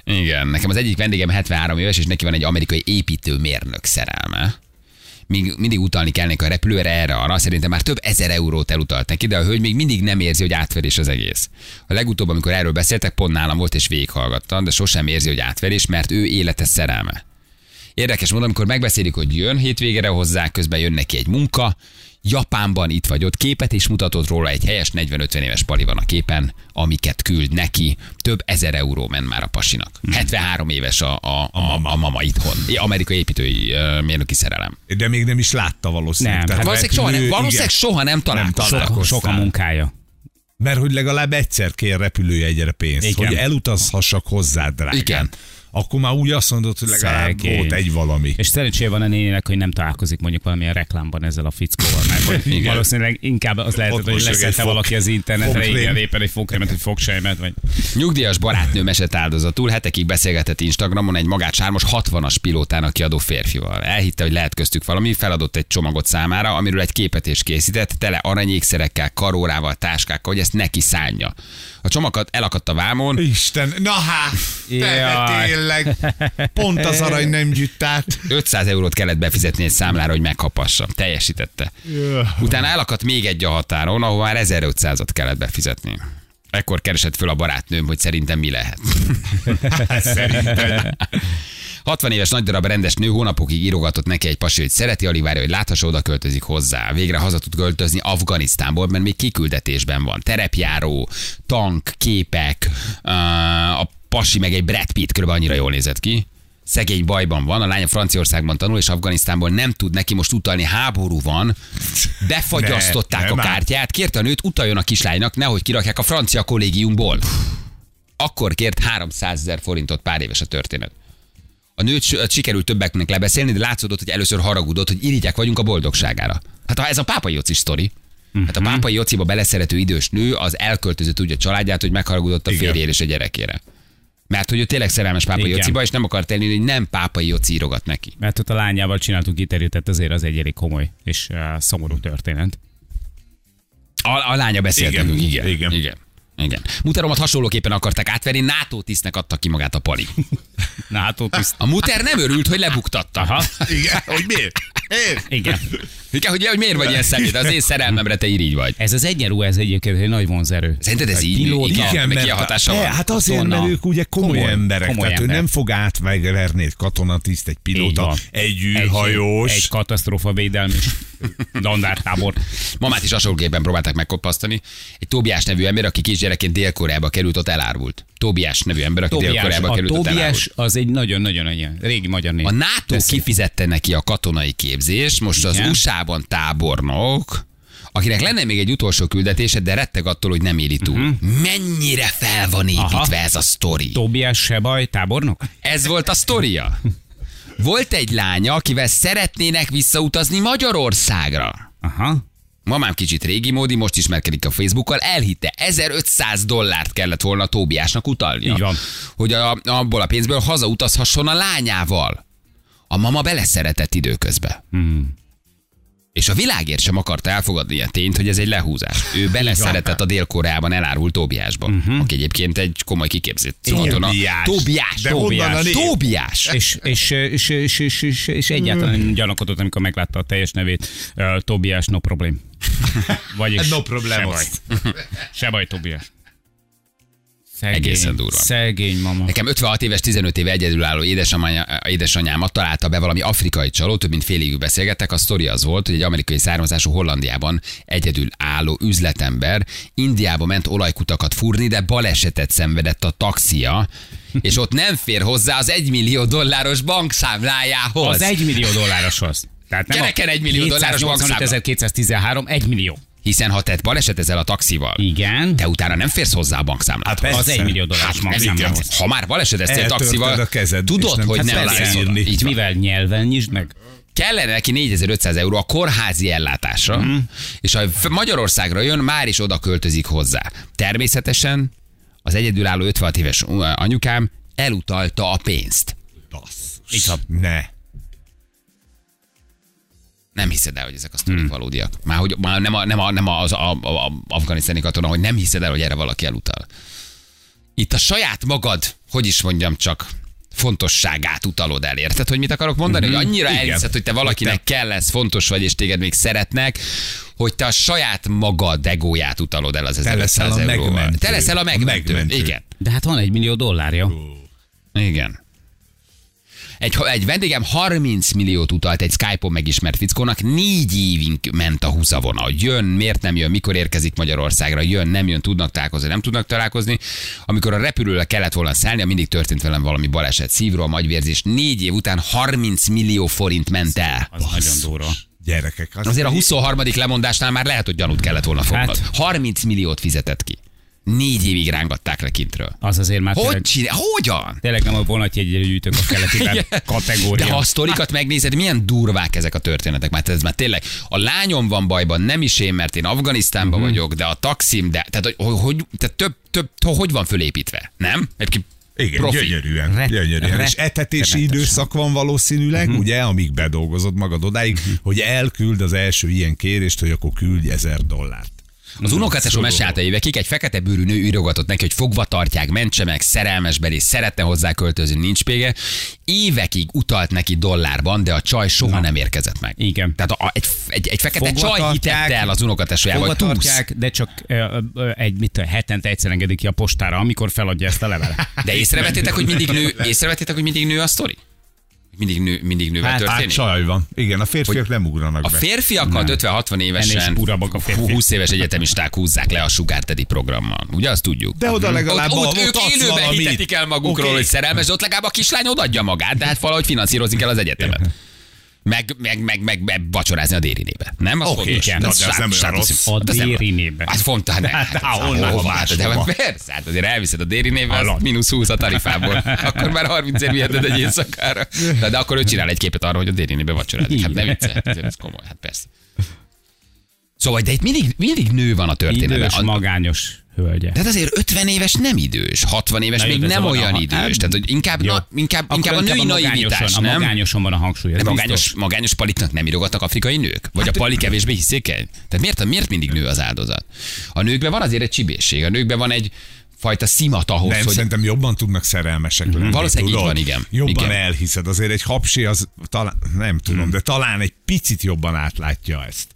Igen, nekem az egyik vendégem 73 éves, és neki van egy amerikai építőmérnök szerelme. Még mindig utalni kellene a repülőre erre, arra szerintem már több ezer eurót elutalt neki, de a hölgy még mindig nem érzi, hogy átverés az egész. A legutóbb, amikor erről beszéltek, pont nálam volt és végighallgattam, de sosem érzi, hogy átverés, mert ő élete szerelme. Érdekes módon, amikor megbeszélik, hogy jön hétvégére hozzá, közben jön neki egy munka, Japánban itt vagy ott képet, és mutatott róla egy helyes 40-50 éves pali van a képen, amiket küld neki. Több ezer euró ment már a pasinak. 73 éves a, a, a, mama. a mama itthon. Amerikai építői mérnöki szerelem. De még nem is látta valószínűleg. Nem. Tehát Valószínűleg soha nem, valószínűleg igen. soha nem találkoztak. Sok, sok a munkája. Mert hogy legalább egyszer kér repülőjegyre pénzt, Igen. hogy elutazhassak hozzád, drágám. Igen. Akkor már úgy azt mondod, hogy legalább Szegény. volt egy valami. És szerencséje van a nénének, hogy nem találkozik mondjuk valamilyen reklámban ezzel a fickóval, mert (laughs) valószínűleg inkább az lehet, Ott hogy egy fog- valaki az internetre, igen, éppen egy fogkrémet, vagy fogsejmet, vagy Nyugdíjas barátnő esett áldozatul, hetekig beszélgetett Instagramon egy magát sármos 60-as pilótának kiadó férfival. Elhitte, hogy lehet köztük valami, feladott egy csomagot számára, amiről egy képet is készített, tele aranyékszerekkel, karórával, táskákkal, hogy ezt neki szánja. A csomagot elakadt a vámon, Isten, na hát, te tényleg, pont az arany nem gyűjt át. 500 eurót kellett befizetni egy számlára, hogy megkapassa. Teljesítette. Utána elakadt még egy a határon, ahol már 1500-at kellett befizetni. Ekkor keresett föl a barátnőm, hogy szerintem mi lehet. (laughs) Szerinted. 60 éves nagy darab rendes nő hónapokig írogatott neki egy pasi, hogy szereti Alivárja, hogy láthassa, oda költözik hozzá. Végre haza tud költözni Afganisztánból, mert még kiküldetésben van. Terepjáró, tank, képek, a pasi meg egy Brad Pitt, körülbelül annyira jól nézett ki. Szegény bajban van, a lánya Franciaországban tanul, és Afganisztánból nem tud neki most utalni, háború van. Befagyasztották Ne, a kártyát, kérte a nőt, utaljon a kislánynak, nehogy kirakják a francia kollégiumból. Akkor kért 300 ezer forintot, pár éves a történet. A nőt sikerült többeknek lebeszélni, de látszódott, hogy először haragudott, hogy irigyek vagyunk a boldogságára. Hát ha ez a pápai Joci sztori. Hát a Mhm. pápai Jociba beleszerető idős nő az elköltözött úgy a családját, hogy megharagudott a férjére és a gyerekére. Mert hogy ő tényleg szerelmes pápai Igen. Jociba, és nem akart elni, hogy nem pápai Joci írogat neki. mert ott a lányával csináltunk interjút, tehát azért az egy elég komoly és uh, szomorú történet. A, a lánya beszélt Igen. nekünk, igen. Igen. igen. Igen. Muteromat hasonlóképpen akarták átverni, NATO tisztnek adta ki magát a pali. Na ott is. A muter nem örült, hogy lebuktatta. Aha, (laughs) Igen, hogy miért? Igen. Igen, hogy, hogy miért vagy ilyen szemét? Az én szerelmemre te irigy vagy. Ez az egyenló, ez egyébként egy nagy vonzerő. Szerinted ez így? pilóta. Igen, mert ilyen hatása van. hát azért, Katona. mert ők ugye komoly, Komoly- emberek, komoly tehát ő ember. nem fog átverni egy katonatiszt, egy Így pilóta, egy űrhajós. Egy, egy katasztrófa védelmi dandártábor. Mamát is hasonlóképpen próbálták megkopasztani. Egy Tóbiás nevű ember, aki kisgyerekként Dél-Koreába került, ott elárvult. Tóbiás nevű ember, aki Tóbiás, Dél-Koreába a került, elárvult. Tóbiás az egy nagyon-nagyon régi magyar név. A NATO Tessék. kifizette neki a katonai képzést, most az Igen. USA-ban tábornok, akinek lenne még egy utolsó küldetése, de retteg attól, hogy nem éli túl. Mennyire fel van építve. Aha. ez a sztori? Tóbiás Sebaj tábornok? Ez volt a sztoria. Volt egy lánya, akivel szeretnének visszautazni Magyarországra. Aha. Mamám kicsit régi módi, most ismerkedik a Facebookkal, elhitte, 1500 dollárt kellett volna Tóbiásnak utalnia. Így van. Hogy a, abból a pénzből hazautazhasson a lányával. A mama beleszeretett időközbe. Hmm. És a világért sem akarta elfogadni ilyen tényt, hogy ez egy lehúzás. Ő beleszeretett a Dél-Koreában elárult Tóbiásba, uh-huh. aki egyébként egy komoly kiképzett katona. Tóbiás. Tóbiás. De a név? Tóbiás. És, és, és, és, és, és, és egyáltalán nem gyanakodott, amikor meglátta a teljes nevét. Uh, Tobias, no problem. (laughs) Vagyis No problemos. Se baj, se baj Tobias. Szegény, Egészen durva. Szegény mama. Nekem 56 éves, 15 éve egyedülálló édesanyja, édesanyámat találta be valami afrikai csaló, több mint fél évig beszélgettek. A sztori az volt, hogy egy amerikai származású Hollandiában egyedül álló üzletember Indiába ment olajkutakat fúrni, de balesetet szenvedett a taxia, és ott nem fér hozzá az 1 millió dolláros bankszámlájához. Az egy millió dollároshoz. Tehát nem Kereken egy millió dolláros bankszámla. 213, egy millió. Hiszen ha te balesetezel a taxival, Igen. te utána nem férsz hozzá a bankszámlához. Hát Az egy millió dolláros Hát, bankszámlához. ha már baleseteztél taxival, a kezed, tudod, nem hogy nem lesz oda. Így. Mivel nyelven nyisd meg? Kellene neki 4500 euró a kórházi ellátásra, mm. és ha Magyarországra jön, már is oda költözik hozzá. Természetesen az egyedülálló 56 éves anyukám elutalta a pénzt. Van. Ne. Nem hiszed el, hogy ezek a Hmm. sztorik valódiak. Már, hogy, már nem, a, nem, a, nem az a, a, a afganisztáni katona, hogy nem hiszed el, hogy erre valaki elutal. Itt a saját magad, hogy is mondjam csak, fontosságát utalod el. Érted, hogy mit akarok mondani? Mhm. Hogy annyira Igen. elhiszed, hogy te valakinek kell lesz, fontos vagy, és téged még szeretnek, hogy te a saját magad egóját utalod el az Te leszel 1500 a euróval. megmentő. Te leszel a A megmentő. megmentő. Igen. De hát van egy millió dollárja. Igen. Egy, egy vendégem 30 milliót utalt egy Skype-on megismert fickónak, négy évig ment a húzavona, hogy jön, miért nem jön, mikor érkezik Magyarországra, jön, nem jön, tudnak találkozni, nem tudnak találkozni. Amikor a repülőre kellett volna szállni, mindig történt velem valami baleset, szívról, magyvérzés. Négy év után 30 millió forint ment el. Az nagyon durva. Gyerekek. Az Azért a 23. lemondásnál már lehet, hogy gyanút kellett volna fognod. Hát. 30 milliót fizetett ki. Négy évig rángatták le kintről. Az azért már Hogy tényleg, csinál? Hogyan? tényleg nem a vonatjegyre gyűjtök a (laughs) Igen. kategória. De ha a sztorikat megnézed, milyen durvák ezek a történetek. Már ez már tényleg, a lányom van bajban, nem is én, mert én Afganisztánban Mhm. vagyok, de a taxim, de tehát, hogy, hogy, tehát több, több, hogy van fölépítve, nem? Egyébként Igen, profi. gyönyörűen. Ret- gyönyörűen. És etetési rettenetes. időszak van valószínűleg, Mhm. ugye, amíg bedolgozod magad odáig, hogy elküld az első ilyen kérést, hogy akkor küldj ezer dollárt. Az unokatesó mesélte évekig, egy fekete bőrű nő írogatott neki, hogy fogva tartják, mentse meg, szerelmes belé, szeretne hozzá költözni, nincs pége. Évekig utalt neki dollárban, de a csaj soha nem érkezett meg. Igen. Tehát a, egy, egy, egy fekete Fogva csaj tartják, hitette el az unokatesójával, Fogva tartják, de csak ö, ö, egy, mit hetente egyszer engedik ki a postára, amikor feladja ezt a levelet. De észrevettétek, hogy mindig nő, észrevettétek, hogy mindig nő a sztori? Mindig nő, mindig nővel Hát, Hát történik? csaj van. Igen, a férfiak nem ugranak A be. férfiakat 50-60 Ennél évesen a férfiak. 20 éves egyetemisták húzzák le a Sugar Daddy programmal. Ugye azt tudjuk? De oda legalább ott, ott, ők élőben valamit. hitetik el magukról, Oké. hogy szerelmes, de ott legalább a kislány odaadja magát, de hát valahogy finanszírozni kell az egyetemet. Meg, meg, meg, meg, meg vacsorázni a dérinébe. Nem? Az fontos. igen, De de az nem olyan rossz. A Hát az nem- dérinébe. Hát fontos, hát, (laughs) hát, Hát, hol hova máshova. más, de hát persze, hát azért elviszed a dérinébe, az mínusz 20 a tarifából. (laughs) Akkor már 30 ér viheted egy éjszakára. De, de akkor ő csinál egy képet arra, hogy a dérinébe vacsorázik. Hát ne viccelj, ez komoly, hát persze. Szóval, de itt mindig, mindig nő van a történetben. Idős, A- magányos hölgye. de hát azért 50 éves nem idős, 60 éves Na még nem olyan a- idős. hát, Tehát, hogy inkább, na, inkább, Akkor inkább a női naivitás, A nem? magányoson van a hangsúly. ez magányos, magányos paliknak nem írogatnak afrikai nők? Vagy a pali kevésbé hiszékeny? Tehát miért, miért mindig nő az áldozat? A nőkben van azért egy csibészség, a nőkben van egy fajta szimat ahhoz, Nem, hogy szerintem jobban tudnak szerelmesek lenni. Valószínűleg így tudod? van, igen. Jobban Igen. elhiszed. Azért egy hapsi az talán, nem tudom, de talán egy picit jobban átlátja ezt.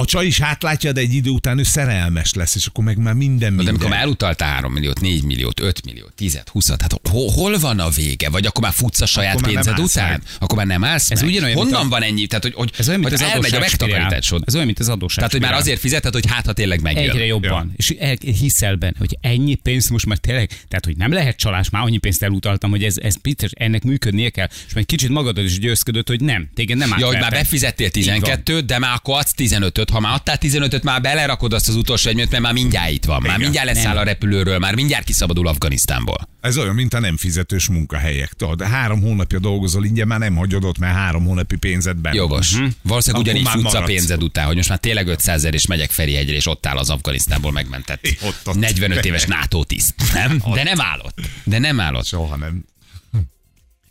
A csaj is átlátja, de egy idő után ő szerelmes lesz, és akkor meg már minden de minden. amikor már elutaltál 3 milliót, 4 milliót, 5 milliót, 10 20 hát hol, hol van a vége? Vagy akkor már futsz a saját Akkor már pénzed után? meg. Akkor már nem állsz Ez meg? ugyanolyan, Honnan a- van ennyi? Tehát, hogy, hogy, Ez olyan, mint az elmegy a megtakarításod. Ez olyan, mint az adósság. Tehát, hogy már azért fizeted, hogy hát, ha tényleg megjön. Egyre jobban. És el, hiszel benne, hogy ennyi pénzt most már tényleg, tehát hogy nem lehet csalás, már annyi pénzt elutaltam, hogy ez, ez biztos, ennek működnie kell, és majd kicsit magadod is győzködött, hogy nem, téged nem Ja, hogy már befizettél Így van. 12 de már akkor adsz 15-öt, 15, ha már adtál 15-öt, már belerakod azt az utolsó egyet, mert már mindjárt itt van. Már Igen. mindjárt leszáll a repülőről, már mindjárt kiszabadul Afganisztánból. Ez olyan, mint a nem fizetős munkahelyek. Tudod, három hónapja dolgozol ingyen, már nem hagyod ott, mert három hónapi pénzed benne. Jogos. Uh-huh. Valószínűleg Akkor ugyanígy futsz a pénzed után, hogy most már tényleg 500 ezer és megyek Ferihegyre, és ott áll az Afganisztánból megmentett É, ott, ott. 45 éves NATO tiszt. Nem? De nem állott. De nem állott. Soha nem.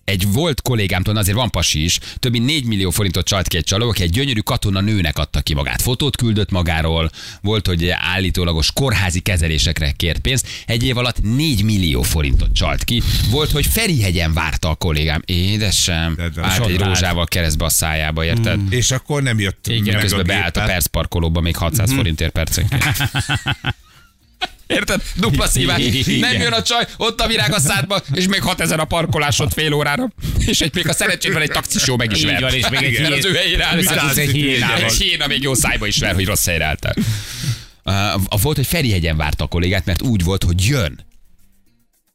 Egy volt kollégámtól, azért van pasi is, több mint 4 millió forintot csalt ki egy csaló, aki egy gyönyörű katona nőnek adta ki magát. Fotót küldött magáról, volt, hogy állítólagos kórházi kezelésekre kért pénzt. Egy év alatt 4 millió forintot csalt ki. Volt, hogy Ferihegyen várta a kollégám. Édesem, De- de- állt egy rózsával keresztbe a szájába, érted? Mm. És akkor nem jött Igen, meg közben a beállt a géppel. percparkolóba még 600 forintért percenként. (laughs) Érted? Dupla szívás. Nem jön a csaj, ott a virág a szádba, és még 6000 a parkolásod fél órára. És egy még a szerencsédben egy taxisó meg is ver. van, és még egy az ő helyére áll. Egy hiénával? Egy hiéna még jó szájba is ver, hogy rossz helyre álltál. Uh, volt, hogy Ferihegyen várta a kollégát, mert úgy volt, hogy jön,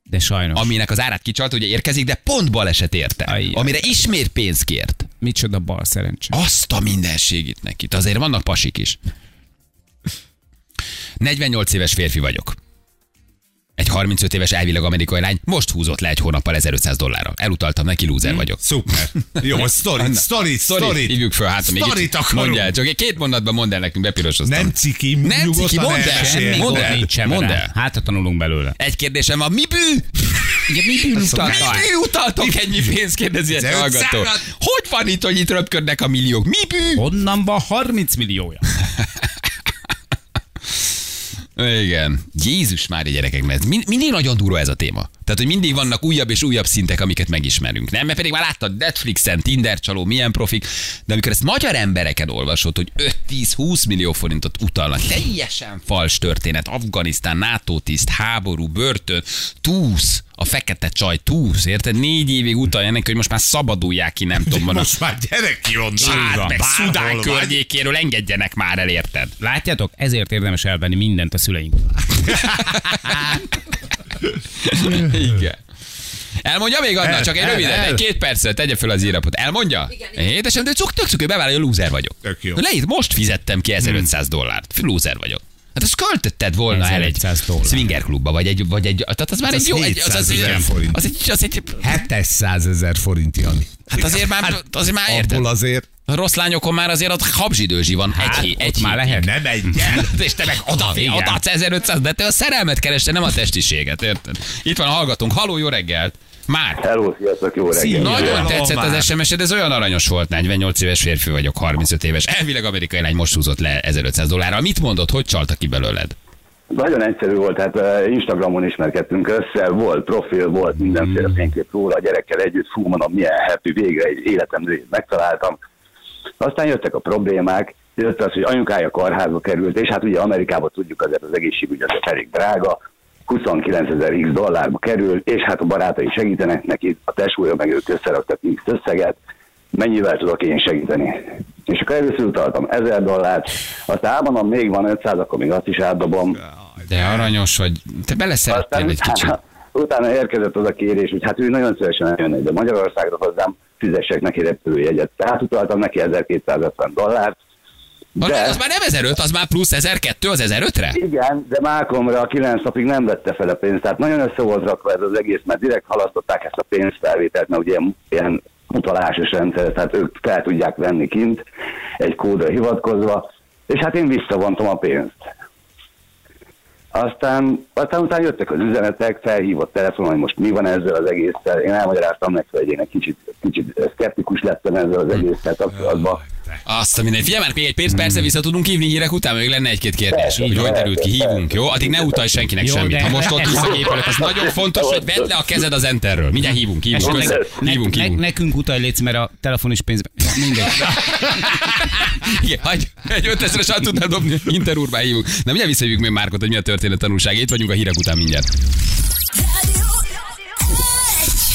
De sajnos. aminek az árát kicsalt, ugye érkezik, de pont baleset érte, Ajjaj. amire ismét pénzt kért. Micsoda bal szerencse. Azt a mindenségit neki. Azért vannak pasik is. 48 éves férfi vagyok. Egy 35 éves elvileg amerikai lány most húzott le egy hónappal 1500 dollárra. Elutaltam neki, lúzer vagyok. Szuper. Jó, (laughs) sztorit, sztorit, Sztorit, sztorit. hívjuk föl, hát még Sztorit akarunk. Mondj el, csak egy két mondatban mondd el nekünk, bepirosoztam. Nem ciki, Nem ciki, mondd el, semmi Mondd el, nincs nincs mondd el. Hát, ha tanulunk belőle. Egy kérdésem van, mi bű? Ugye mi bűn utaltál? Mi bű utaltok ennyi pénzt, kérdezi egy Ez hallgató. Hogy van itt, hogy itt röpködnek a milliók? Mi bű? Honnan van 30 milliója? (laughs) Igen. Jézus már gyerekek, mert min- mindig nagyon durva ez a téma. Tehát, hogy mindig vannak újabb és újabb szintek, amiket megismerünk. Nem, mert pedig már láttad Netflixen, Tinder csaló, milyen profik, de amikor ezt magyar embereken olvasod, hogy 5-10-20 millió forintot utalnak, teljesen fals történet, Afganisztán, NATO tiszt, háború, börtön, túsz, a fekete csaj túsz, érted? Négy évig utalja neki, hogy most már szabadulják ki, nem tudom, Most már gyerek ki onnan. Meg Szudán környékéről engedjenek már el, érted? Látjátok? Ezért érdemes elvenni mindent a szüleink. (laughs) Igen. Elmondja még Anna, El, csak egy el, röviden, el. egy két percet, tegye fel az írapot. Elmondja? Édesem, de csak tök hogy bevállalja, lúzer vagyok. Tök jó. Leírt, most fizettem ki 1500 dollárt. Lúzer vagyok. Hát ezt költötted volna el egy 1500 dollár. swinger klubba, vagy egy, vagy egy, tehát az már Az egy jó, egy, az, az, 700 ezer egy, forint. az, egy, az egy, 700 ezer forint, Jani. hát azért már, azért már érted. Abból azért A rossz lányokon már azért ott habzsidőzsi van. Hát, egy, hé- ott egy már hétig. lehet. nem egy gyerek. (laughs) És te meg oda, odaadsz 1500, de te a szerelmet kerested, nem a testiséget, érted? Itt van a hallgatónk. Haló, jó reggelt! Már. Hello, sziasztok, jó reggelt! Szia. Nagyon Hello, tetszett már. az SMS-ed, ez olyan aranyos volt. 48 éves férfi vagyok, 35 éves. Elvileg amerikai lány most húzott le 1500 dollárra. Mit mondott, hogy csaltak ki belőled? Nagyon egyszerű volt, hát Instagramon ismerkedtünk össze, volt profil, volt mindenféle Hmm. fénykép róla, a gyerekkel együtt, fú, mondom, milyen happy, végre egy életem nőjét megtaláltam. Aztán jöttek a problémák, jött az, hogy anyukája kórházba került, és hát ugye Amerikában tudjuk azért az egészségügy azért elég drága, 29 ezer x dollárba kerül, és hát a barátai segítenek neki, a testvúja meg ők összeraktak x összeget, mennyivel tudok én segíteni. És akkor először utaltam 1000 dollárt, aztán elmondom, még van 500, akkor még azt is átdobom. De aranyos vagy. Te beleszerettél egy kicsit. utána, (laughs) utána érkezett az a kérés, hogy hát ő nagyon szívesen eljönne de Magyarországra hozzám, fizessek neki repülőjegyet. Tehát utaltam neki 1250 dollárt. Az, De, az már nem 1005, az már plusz 1002, az 1005-re? igen, de Mákomra a 9 napig nem vette fel a pénzt, tehát nagyon össze volt rakva ez az egész, mert direkt halasztották ezt a pénzfelvételt, mert ugye ilyen, ilyen utalásos rendszer, tehát ők fel tudják venni kint egy kódra hivatkozva, és hát én visszavontam a pénzt. Aztán, aztán utána jöttek az üzenetek, felhívott telefonon, hogy most mi van ezzel az egésszel. Én elmagyaráztam neki, hogy én egy kicsit, kicsit szkeptikus lettem ezzel az egésszel kapcsolatban. Azt a minden. Figyelj már, még egy pénz, persze vissza tudunk hívni hírek után, még lenne egy-két kérdés. Hogy hogy derült ki, hívunk, jó? Addig ne utalj senkinek Jó, semmit. de- Ha most ott ülsz a gép előtt, az nagyon fontos, hogy vedd le a kezed az enterről. Mindjárt hívunk, hívunk, köszönöm. ne, hívunk, ne, hívunk. nekünk utalj létsz, mert a telefon is pénzbe. Mindegy. (laughs) Igen, hagyj, egy 5000-es át tudnál dobni, Interurbán hívunk. Na mindjárt visszahívjuk még Márkot, hogy mi a történet tanulság. Itt vagyunk a hírek után mindjárt.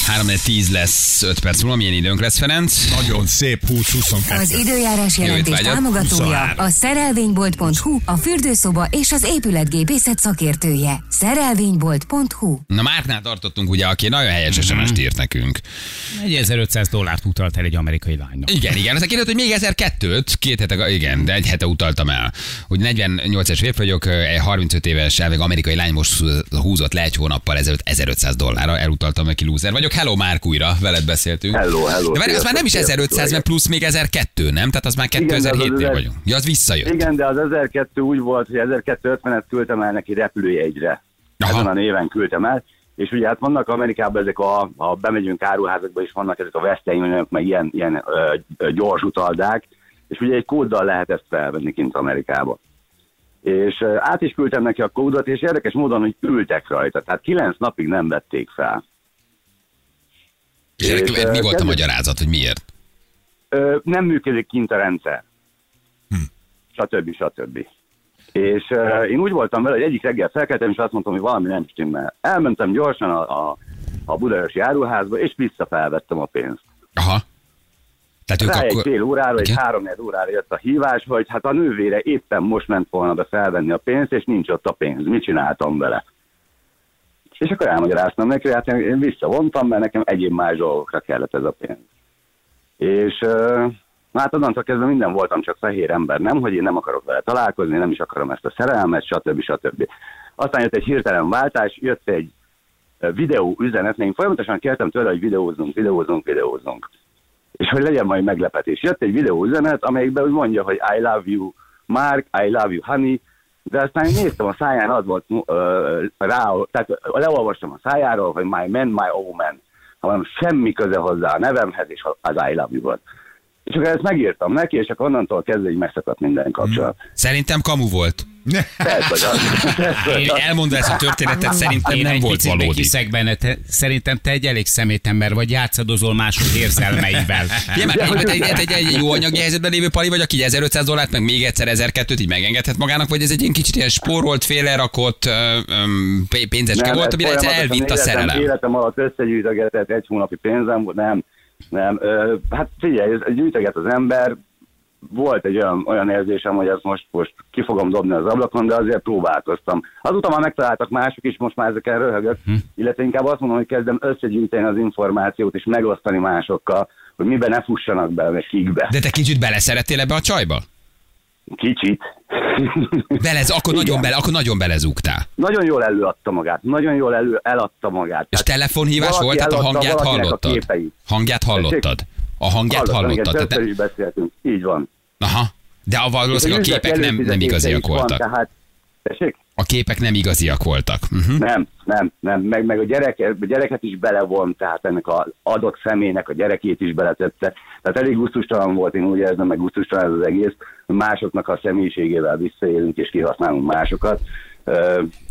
Radio Egy. 3 10 lesz 5 perc múlva. Milyen időnk lesz, Ferenc? Nagyon szép 20-22. Az időjárás jelentés támogatója 23. a szerelvénybolt.hu, a fürdőszoba és az épületgépészet szakértője. Szerelvénybolt.hu Na Márknál tartottunk ugye, aki nagyon helyes SMS-t írt nekünk. 1500 dollárt utalt el egy amerikai lánynak. Igen, igen. Aztán kérdezett, hogy még 1002-t, két hete, igen, de egy hete utaltam el. Hogy 48 es férfi vagyok, egy 35 éves elvég amerikai lány most húzott le egy hónappal ezelőtt 1500 dollárra, elutaltam neki loser vagyok. Hello Márk újra, veled beszéltünk. Hello, hello. De várj, az már nem is Sziasztok, 1500, mert plusz még 1002, nem? Tehát az már Igen, de az 2007-nél ezer- vagyunk. Ja, az visszajött. Igen, de az 1002 úgy volt, hogy 1250-et küldtem el neki repülőjegyre. Aha. Ezen a néven küldtem el. És ugye hát vannak Amerikában ezek a, ha bemegyünk áruházakba is vannak ezek a Western meg ilyen, ilyen ö, ö, gyors utaldák, és ugye egy kóddal lehet ezt felvenni kint Amerikába. És át is küldtem neki a kódot, és érdekes módon, hogy ültek rajta. Tehát kilenc napig nem vették fel. És ennek mi volt a kezdet- magyarázat, hogy miért? Nem működik kint a rendszer. Stb. stb. És uh, én úgy voltam vele, hogy egyik reggel felkeltem, és azt mondtam, hogy valami nem stimmel. Elmentem gyorsan a, a, a budaörsi áruházba, és visszafelvettem a pénzt. Aha. Tehát ők Rá egy akkor... fél órára, egy Igen? három órára jött a hívás, hogy hát a nővére éppen most ment volna be felvenni a pénzt, és nincs ott a pénz. Mit csináltam vele? És akkor elmagyaráztam neki, hát én visszavontam, mert nekem egyéb más dolgokra kellett ez a pénz. És hát onnantól kezdve minden voltam, csak fehér ember. Nem, hogy én nem akarok vele találkozni, nem is akarom ezt a szerelmet, stb. stb. Aztán jött egy hirtelen váltás, jött egy videó üzenet, én folyamatosan kértem tőle, hogy videózzunk, videózzunk, videózzunk. És hogy legyen majd meglepetés. Jött egy videó üzenet, amelyikben úgy mondja, hogy I love you, Mark, I love you, honey, de aztán én néztem a száján, az volt uh, rá, tehát leolvastam a szájáról, hogy my man, my old man. Hanem semmi köze hozzá a nevemhez, és az I love you volt. És akkor ezt megírtam neki, és akkor onnantól kezdve így megszakadt minden kapcsolat. Szerintem kamu volt. Én elmondva ezt a történetet, szerintem Én nem egy volt valódi. hiszek benne, te, szerintem te egy elég szemétember vagy, játszadozol mások érzelmeivel. (laughs) Ugye már egy, egy, egy, egy, egy jó anyagi helyzetben lévő pali vagy, aki 1500 dollárt, meg még egyszer 1002-t így megengedhet magának, vagy ez egy ilyen kicsit ilyen spórolt, félrerakott ö, öm, pé- pénzecske Nem, volt, amire egyszer elvitt a szerelem. Életem alatt összegyűjtögetett egy hónapi pénzem, nem, nem. Ö, hát figyelj, ez- gyűjtöget az ember, volt egy olyan, olyan érzésem, hogy ezt most, most ki fogom dobni az ablakon, de azért próbálkoztam. Azután már megtaláltak mások is, most már ezeken röhögök, hm. illetve inkább azt mondom, hogy kezdem összegyűjteni az információt és megosztani másokkal, hogy miben ne fussanak bele, meg kikbe. De te kicsit beleszerettél ebbe a csajba? Kicsit. Belez, akkor Igen. nagyon, bele, akkor nagyon belezúgtál. nagyon jól előadta magát, nagyon jól elő, eladta magát. És telefonhívás volt, tehát a hangját a hallottad? képeit. Hangját hallottad? A hangját Hallottam, hallottad? többször Tehát, beszéltünk, így van. aha. De a valószínűleg a képek nem, nem igaziak voltak. Van, tehát, tessék? A képek nem igaziak voltak. Uh-huh. Nem, nem, nem, meg, meg a, gyerek, a gyereket is belevont, tehát ennek az adott személynek a gyerekét is beletette. Tehát elég gusztustalan volt, én úgy érzem, meg gusztustalan ez az egész, másoknak a személyiségével visszaélünk és kihasználunk másokat.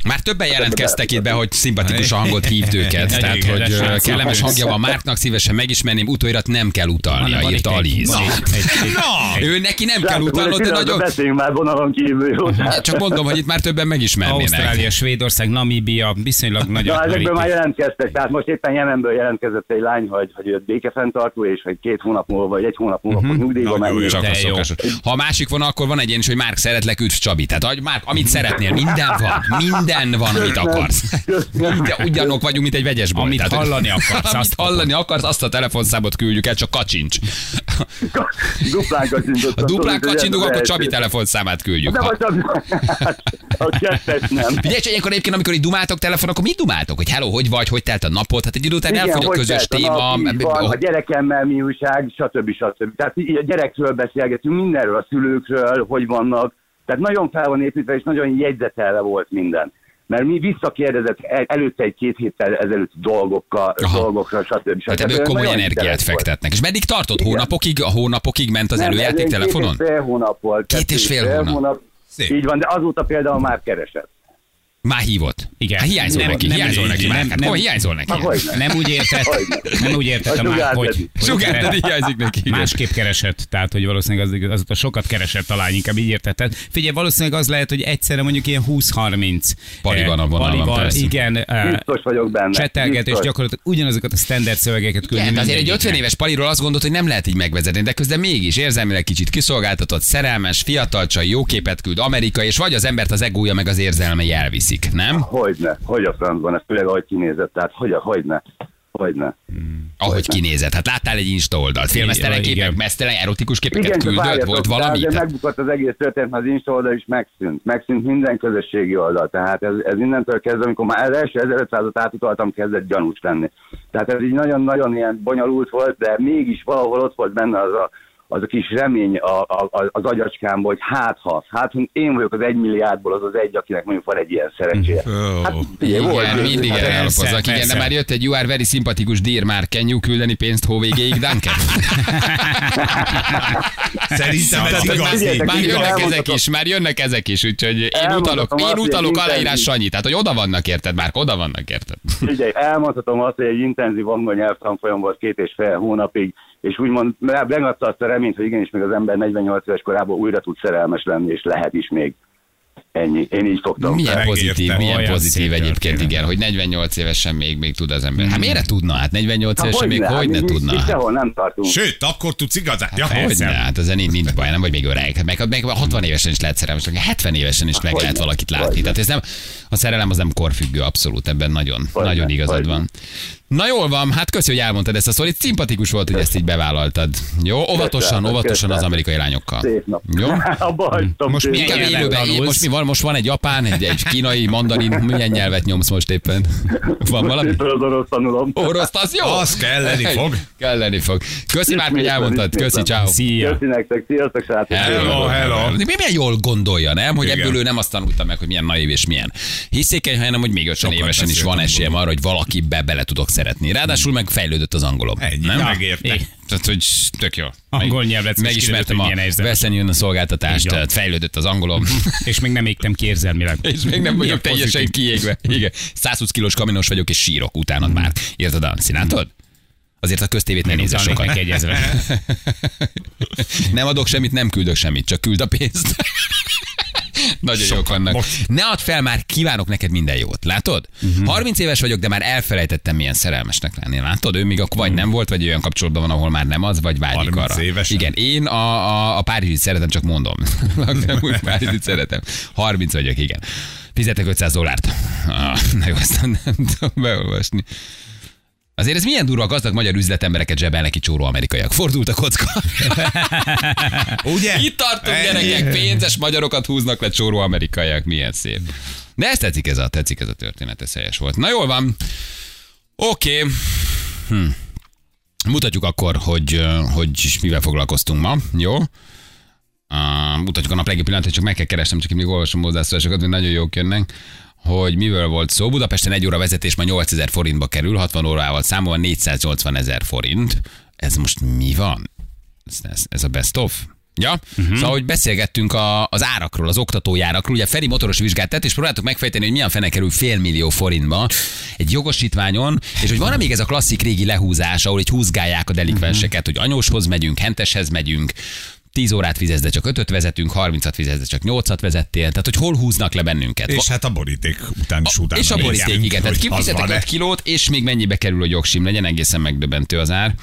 Már többen jelentkeztek itt be, hogy szimpatikus hangot hívt (laughs) őket. Tehát, hogy kellemes hangja van Márknak, szívesen megismerném, utóirat nem kell utalnia, írta Aliz. egy- Ő neki nem kell utalnod, de nagyon... Beszéljünk már vonalon kívül. Jó? Tehát- Csak mondom, hogy itt már többen megismernének. Ausztrália, Svédország, Namíbia, viszonylag nagy Na, ezekből már jelentkeztek, tehát most éppen Jemenből jelentkezett egy lány, hogy, hogy ő békefenntartó, és hogy két hónap múlva, vagy egy hónap múlva fog nyugdíjba menni. Csak jó. Ha a másik van, akkor van egy ilyen is, hogy Márk szeretlek, üdv Csabi. Tehát, hogy Márk, amit szeretnél, minden van. Minden van, amit akarsz. De ugyanok vagyunk, mint egy vegyes boly. Amit hogy- hallani akarsz, (laughs) Amit azt hallani akarsz, azt a telefonszámot küldjük el, csak kacsincs. (laughs) Duplán kacsintottam. Ha duplán hogy az akkor. Csabi telefonszámát küldjük. Nem, Ha- a Csabi. A kettes nem. Figyelj, ilyenkor egyébként, amikor így dumáltok telefon, akkor mit dumáltok? Hogy hello, hogy vagy, hogy telt a napod? Hát egy idő után elfogy a hogy közös a téma. van, a gyerekemmel mi újság, stb. stb. Tehát a gyerekről beszélgetünk, mindenről, a szülőkről, hogy vannak. Tehát nagyon fel van építve, és nagyon jegyzetelve volt minden. Mert mi visszakérdezett el- előtte egy-két héttel ezelőtt dolgokkal, Aha. dolgokra, stb. stb. Tehát ebből komoly energiát fektetnek. És meddig tartott? Igen. Hónapokig? A hónapokig ment az Nem, előjáték telefonon? Két és fél hónap volt. Két és fél hónap. Szép. Így van, de azóta például már keresett. Már hívott. Igen. Hát hiányzol Nem- neki, nem- hiányzol nem- neki már. nem- Hát nem- hol hiányzol neki? Hát hogy Nem úgy értett, nem úgy értettem A már, hogy, Daddy hiányzik neki, igen. Másképp keresett, tehát hogy valószínűleg az, azóta sokat keresett talán, inkább így értetted. Figyelj, valószínűleg az lehet, hogy egyszerre mondjuk ilyen 20-30 Pali van a eh, vonalban. Igen, eh, Biztos vagyok benne. csetelget, és gyakorlatilag ugyanazokat a standard szövegeket küldi Igen, azért egy mindegyiknek. 50 éves paliról azt gondolt, hogy nem lehet így megvezetni, de közben mégis érzelmileg kicsit kiszolgáltatott, szerelmes, fiatal csaj, jó képet küld, Amerika, és vagy az embert az egója meg az érzelmei elviszik, nem? Hogyne, hogy a francban, ez főleg ahogy kinézett, tehát hogy a, hogyne, hogyne. Ahogy kinézett. Hát láttál egy Insta oldalt, félmeztelen Igen. képek, mesztelen, erotikus képeket csak küldött, várjatok, volt valami? Tehát- megbukott az egész történet, mert az Insta oldal is megszűnt. Megszűnt minden közösségi oldal. Tehát ez, ez innentől kezdve, amikor már az első 1500-at átutaltam, kezdett gyanús lenni. Tehát ez így nagyon-nagyon ilyen bonyolult volt, de mégis valahol ott volt benne az a, az a kis remény a, a, az agyacskámban, hogy hát ha, hát én vagyok az egy milliárdból az az egy, akinek mondjuk van egy ilyen szerencséje. Ó. Hát, volt, Igen, mindig hát, erre persze, alapozzak. Igen, de már jött egy You are very szimpatikus dear már. Can you küldeni pénzt hóvégéig, Duncan? (laughs) Szerintem ez igaz. Már jönnek ezek is, már jönnek ezek is, úgyhogy én utalok, én hogy utalok aláírás Sanyi, tehát hogy oda vannak érted, már oda vannak érted. Figyelj, elmondhatom azt, hogy egy intenzív angol nyelvtanfolyam volt két és fél hónapig, és úgymond megadta azt a reményt, hogy igenis még az ember 48 éves korában újra tud szerelmes lenni, és lehet is még. Ennyi. Én így fogtam. Milyen Megértem. pozitív, milyen Olyan pozitív egyébként, igen, hogy 48 évesen még, még tud az ember. Hát miért tudna? Hát 48 Hát évesen még hogyne, hogy ne hát tudna? Hát Sehol nem tartunk. Sőt, akkor tudsz igazán. Ja, Hogy ne, hát ezen nincs, nincs baj, nem vagy még öreg. Hát Meg, meg 60 évesen is lehet szerelmes, lenni, 70 évesen is meg lehet valakit látni. Tehát ez nem, a szerelem az nem korfüggő, abszolút, ebben nagyon, nagyon igazad van. Na jól van, hát köszi, hogy elmondtad ezt a sztorit. Szimpatikus volt, hogy ezt így bevállaltad. Jó, óvatosan, Köszönöm, óvatosan az amerikai lányokkal. Szép nap. Jó? (laughs) Most nyelven élőben, most mi van? Most van egy japán, egy, egy kínai, mandarin, milyen nyelvet nyomsz most éppen? (laughs) Van valami? Az orosz tanulom. Orosz, az jó? Az kelleni fog. Kelleni fog. Köszi már, hogy elmondtad. Köszi, ciao. Szia. Köszi nektek, sziasztok, srácok. Hello, hello. Milyen jól gondolja, nem? Hogy Igen. ebből ő nem azt tanulta meg, hogy milyen naív és milyen hiszékeny, hanem hogy még 50 Sokat évesen is van esélyem arra, hogy valakibe bele tudok szeretni. Ráadásul meg fejlődött az angolom. Ennyi, nem? megérte. Tehát, hogy tök jó. Angol nyelvet Megismertem a milyen érzelmes. veszen jön a szolgáltatást, tehát fejlődött az angolom. (laughs) És még nem égtem ki érzelmileg. és még nem vagyok teljesen kiégve. Igen. 120 kilós kaminos vagyok, és sírok utánad már. Érted, Anci? Látod? Azért a köztévét ne nézze egy ezret. (laughs) Nem adok semmit, nem küldök semmit, csak küld a pénzt. Nagyon jók vannak. most. Ne add fel, már kívánok neked minden jót. Látod? Mhm. 30 éves vagyok, de már elfelejtettem, milyen szerelmesnek lenni. Látod? Ő még akkor vagy nem volt, vagy olyan kapcsolatban van, ahol már nem az, vagy vágyik 30 arra. évesen? Igen, én a, a, a Párizsit szeretem, csak mondom. (laughs) nem úgy Párizsit szeretem. 30 vagyok, igen. Fizetek 500 dollárt. Ah, (laughs) na jó, aztán nem tudom beolvasni. Azért ez milyen durva, a gazdag magyar üzletembereket zsebelnek ki csóró amerikaiak. Fordult a kocka. (laughs) Ugye? Itt tartunk, gyerekek, pénzes magyarokat húznak le csóró amerikaiak, milyen szép. De ezt tetszik ez a, tetszik ez a történet, ez helyes volt. Na jól van. Oké. Okay. Hm. Mutatjuk akkor, hogy, hogy mivel foglalkoztunk ma, jó? Uh, mutatjuk a nap legjobb pillanatát, csak meg kell keresnem, csak én még olvasom hozzászólásokat, hogy nagyon jók jönnek hogy mivel volt szó. Budapesten egy óra vezetés ma 8000 forintba kerül, 60 órával számolva 480 ezer forint. Ez most mi van? Ez, ez, ez a best of? Ja, uh-huh. szóval, hogy beszélgettünk a, az árakról, az oktatójárakról. Ugye Feri motoros vizsgát tett, és próbáltuk megfejteni, hogy milyen fene kerül fél millió forintba egy jogosítványon, és hogy van még ez a klasszik régi lehúzás, ahol egy húzgálják a delikvenseket, hogy anyóshoz megyünk, henteshez megyünk, 10 órát fizetsz, de csak 5 vezetünk, 30-at fizetsz, de csak 8-at vezettél. Tehát, hogy hol húznak le bennünket. És hát a boríték után is utána. És a boríték, igen. Tehát kifizetek van-e. 5 kilót, és még mennyibe kerül, hogy jogsim legyen, egészen megdöbbentő az ár.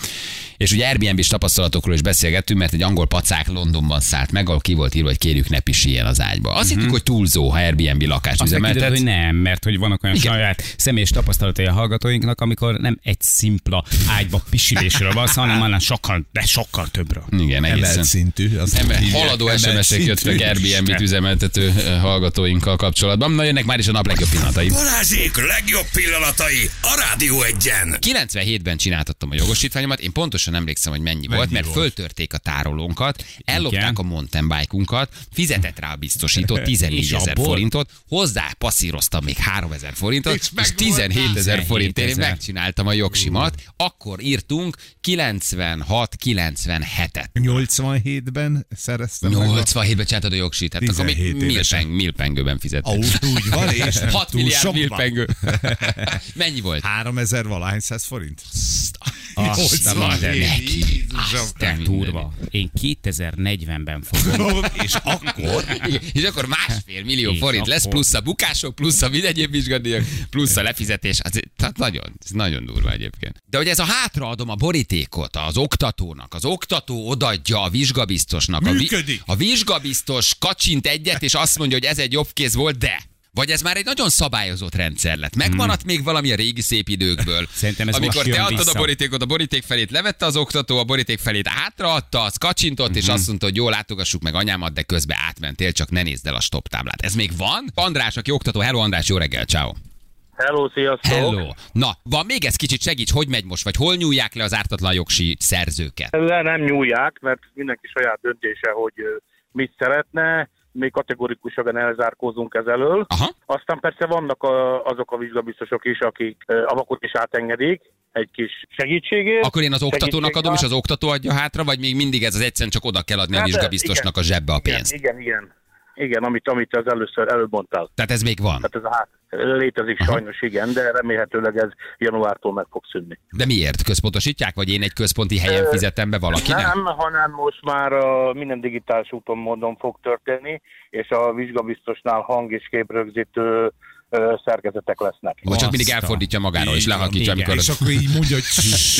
És ugye Airbnb-s tapasztalatokról is beszélgettünk, mert egy angol pacák Londonban szállt meg, ahol ki volt írva, hogy kérjük ne pisiljen az ágyba. Azt hittük, hogy túlzó, ha Airbnb lakást Aztán kiderült, üzemeltetsz. hogy nem, mert hogy vannak olyan Igen. saját személyes tapasztalatai a hallgatóinknak, amikor nem egy szimpla ágyba pisilésről van hanem annál sokkal, de sokkal többről. Igen, Emelt egészen. szintű. azt hívják, haladó emelt SMS-ek jöttek Airbnb-t üzemeltető hallgatóinkkal kapcsolatban. Na jönnek már is a nap legjobb pillanatai. Balázsék legjobb pillanatai a Rádió egyen. 97-ben csináltattam a jogosítványomat, én pontosan pontosan emlékszem, hogy mennyi, Mennyi volt, mert volt? föltörték a tárolónkat, ellopták Igen. a mountain bike-unkat, fizetett rá a biztosító (laughs) 14 És ezer forintot, hozzá passzíroztam még 3 ezer forintot, És és, meg 17 ezer 17 forintért megcsináltam a jogsimat, akkor írtunk 96-97-et. 87-ben szereztem meg a 87-ben csináltad a jogsit, hát akkor még 17 évesen. milpeng, milpengőben fizettek. Autó úgy van, (laughs) és nem 6 túl milliárd milpengő. (laughs) Mennyi volt? 3000 valahány száz forint? Azt a 87, mindenki. Jézusom. Te durva. Én 2040-ben fogom. És akkor (laughs) és akkor másfél millió És forint lesz, plusz a bukások, plusz a mind egyéb vizsgadíjak, plusz a lefizetés. Az, tehát nagyon, ez nagyon durva egyébként. De hogy ez a hátraadom a borítékot az oktatónak, az oktató odaadja a vizsgabiztosnak. A, Működik. a vizsgabiztos kacsint egyet, és azt mondja, hogy ez egy jobb kéz volt, de vagy ez már egy nagyon szabályozott rendszer lett. Megmaradt még valami a régi szép időkből. Szerintem ez Amikor most te adtad vissza. a borítékot, a boríték felét levette az oktató, a boríték felét hátraadta, az kacsintott, Mhm. és azt mondta, hogy jó, látogassuk meg anyámat, de közben átmentél, csak ne nézd el a stop táblát. Ez még van? András, aki oktató, hello András, jó reggel, ciao. Hello, sziasztok! Hello. Na, van még ez kicsit segíts, hogy megy most, vagy hol nyúlják le az ártatlan jogsi szerzőket? Le nem nyúlják, mert mindenki saját döntése, hogy mit szeretne. Mi kategorikusan elzárkózunk ez elől. Aha. Aztán persze vannak a, azok a vizsgabiztosok is, akik a vakot is átengedik egy kis segítségért. Akkor én az oktatónak adom, és az oktató adja hátra, vagy még mindig ez az egyszerűen csak oda kell adni a Hát, vizsgabiztosnak a igen. zsebbe a pénzt? igen, igen. Igen, amit, amit az először előbb mondtál. Tehát ez még van. Tehát ez a hát, létezik Aha. sajnos, igen, de remélhetőleg ez januártól meg fog szűnni. De miért? Központosítják, vagy én egy központi helyen fizetem be valakinek? Nem, hanem most már a minden digitális úton módon fog történni, és a vizsgabiztosnál hang és képrögzítő szerkezetek lesznek. Vagy csak mindig elfordítja magáról, és lehakítja, amikor... és akkor így mondja, hogy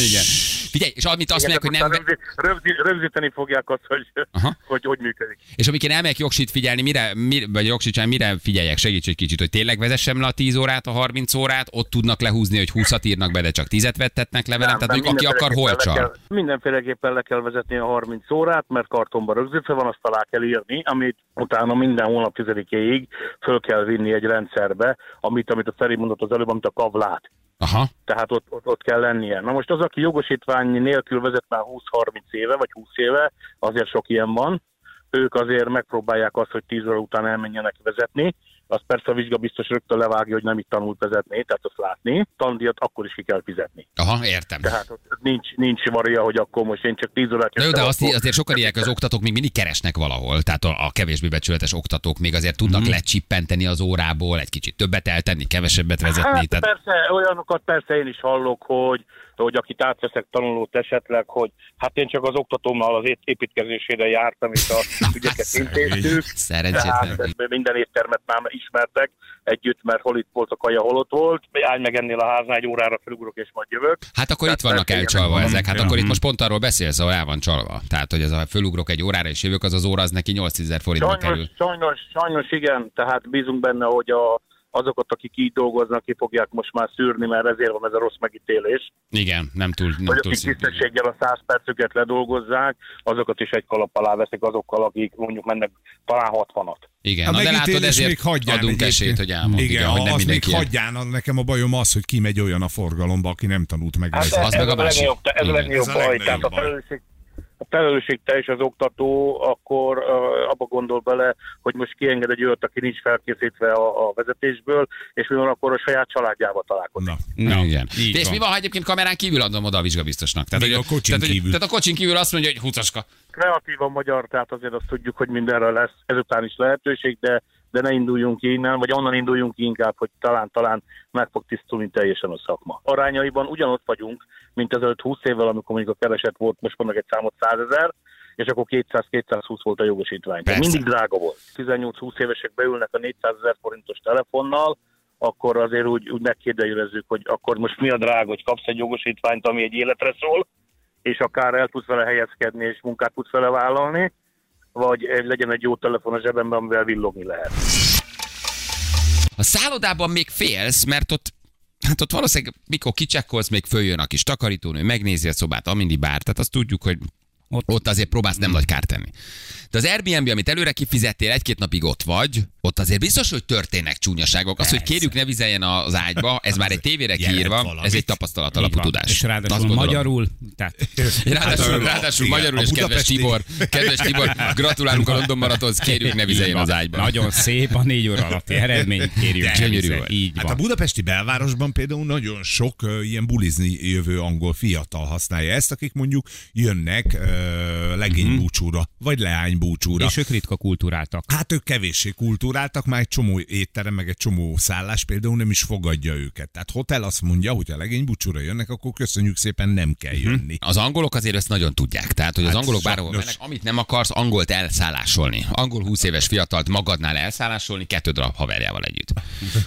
Igen. (laughs) Figyelj, és amit azt mondják, hogy nem... aztán rögzí- rögzí- rögzíteni fogják azt, hogy Aha. hogy, hogy működik. És amikor elmegyek jogsit figyelni, mire, mire vagy jogsit csinálni, mire figyeljek? Segíts egy kicsit, hogy tényleg vezessem le a 10 órát, a 30 órát, ott tudnak lehúzni, hogy 20-at írnak be, de csak 10-et vettetnek le velem, Nem, tehát mondjuk aki akar, hol mindenféleképpen le csal. kell- Mindenféleképpen le kell vezetni a 30 órát, mert kartonba rögzítve van, azt alá kell írni, amit utána minden hónap 10-éig föl kell vinni egy rendszerbe, amit, amit a Feri mondott az előbb, amit a KAV lát. Aha. Tehát ott, ott, ott kell lennie. Na most az, aki jogosítvány nélkül vezet már 20-30 éve, vagy 20 éve, azért sok ilyen van, ők azért megpróbálják azt, hogy 10 óra után elmenjenek vezetni, azt persze a vizsgabiztos rögtön levágja, hogy nem itt tanult vezetni, tehát azt látni, tandíjat akkor is ki kell fizetni. Aha, értem. Tehát ott nincs, nincs varia, hogy akkor most én csak 10 órát Na jó, de azt, akkor- azért sokan ilyenek, az oktatók még mindig keresnek valahol, tehát a, a kevésbé becsületes oktatók még azért tudnak Mhm. lecsippenteni az órából, egy kicsit többet eltenni, kevesebbet vezetni. Hát tehát... persze, olyanokat persze én is hallok, hogy, hogy akit átveszek tanulót esetleg, hogy hát én csak az oktatómmal az építkezésére jártam, és a (laughs) ügyeket intéztük. Szerencsétlen. Minden éttermet már ismertek együtt, mert hol itt volt a kaja, hol ott volt. Állj meg ennél a háznál egy órára felugrok, és majd jövök. Hát akkor Tehát itt vannak elcsalva ezek. Hát Ja. akkor itt Mhm. most pont arról beszélsz, ahol el van csalva. Tehát, hogy ez a fölugrok egy órára és jövök, az az óra az neki 8000 forintba Sajnos, kerül. sajnos, sajnos igen, tehát bízunk benne, hogy a, azokat, akik így dolgoznak, ki fogják most már szűrni, mert ezért van ez a rossz megítélés. Igen, nem túl, nem Hogy túl akik tisztességgel a 100 percüket ledolgozzák, azokat is egy kalap alá veszik azokkal, akik mondjuk mennek talán 60-at. Igen, A na de látod, ezért még hagyján adunk egyébként. esélyt, hogy elmond. Igen, Igen, hogy nem az még hagyján, nekem a bajom az, hogy kimegy olyan a forgalomba, aki nem tanult meg. Hát az ez meg a a másik. legnagyobb, ez a legnagyobb Ez a baj. Tehát a felelősség, a felelősség teljes az oktató, akkor uh, abba gondol bele, hogy most kienged egy olyat, aki nincs felkészítve a, a vezetésből, és mi van akkor a saját családjával találkozik. Na. Na, igen. így és van. mi van, ha egyébként kamerán kívül adom oda a vizsgabiztosnak? Tehát, Még hogy, a kocsin tehát, hogy- kívül. Tehát a kocsin kívül azt mondja, hogy hutaska. Kreatív a magyar, tehát azért azt tudjuk, hogy mindenre lesz ezután is lehetőség, de, de ne induljunk ki innen, vagy onnan induljunk ki inkább, hogy talán-talán meg fog tisztulni teljesen a szakma. Arányaiban ugyanott vagyunk, mint ezelőtt 20 évvel, amikor mondjuk a kereset volt, most mondok egy számot 100 ezer, és akkor 200-220 volt a jogosítvány. Persze. mindig drága volt. 18-20 évesek beülnek a 400 ezer forintos telefonnal, akkor azért úgy, úgy megkérdőjelezzük, hogy akkor most mi a drága, hogy kapsz egy jogosítványt, ami egy életre szól, és akár el tudsz vele helyezkedni, és munkát tudsz vele vállalni, vagy egy- legyen egy jó telefon a zsebemben, amivel villogni lehet. A szállodában még félsz, mert ott Hát ott valószínűleg, mikor kicsekkolsz, még följön a kis takarítónő, megnézi a szobát, amindi bár. Tehát azt tudjuk, hogy Ott- ott azért próbálsz nem nagy kárt tenni. De az Airbnb, amit előre kifizettél, egy-két napig ott vagy, ott azért biztos, hogy történnek csúnyaságok. Az, hogy kérjük ne vizeljen az ágyba, ez már egy tévére kiírva, ez egy tapasztalat alapú tudás. És ráadásul magyarul, tehát (laughs) Ráadásul, Hát, ráadásul igen, magyarul a és kedves budapesti- Tibor, kedves Tibor, gratulálunk a London maratonhoz, kérjük ne vizeljen az ágyba. Nagyon szép a négy óra alatti eredmény, kérjük. Gyönyörű volt. Így Hát a van. budapesti belvárosban például nagyon sok uh, ilyen bulizni jövő angol fiatal használja ezt, akik mondjuk jönnek uh, legénybúcsúra, vagy leánybúcsúra. És ők ritka kultúráltak. Hát ők kevéssé kultúráltak, már egy csomó étterem, meg egy csomó szállás például nem is fogadja őket. Tehát hotel azt mondja, hogy a legény búcsúra jönnek, akkor köszönjük szépen, nem kell jönni. Az angolok azért ezt nagyon tudják. Tehát, hogy az Hát angolok bárhol mennek, amit nem akarsz, angolt elszállásolni. Angol 20 éves fiatalt magadnál elszállásolni, kettő darab haverjával együtt.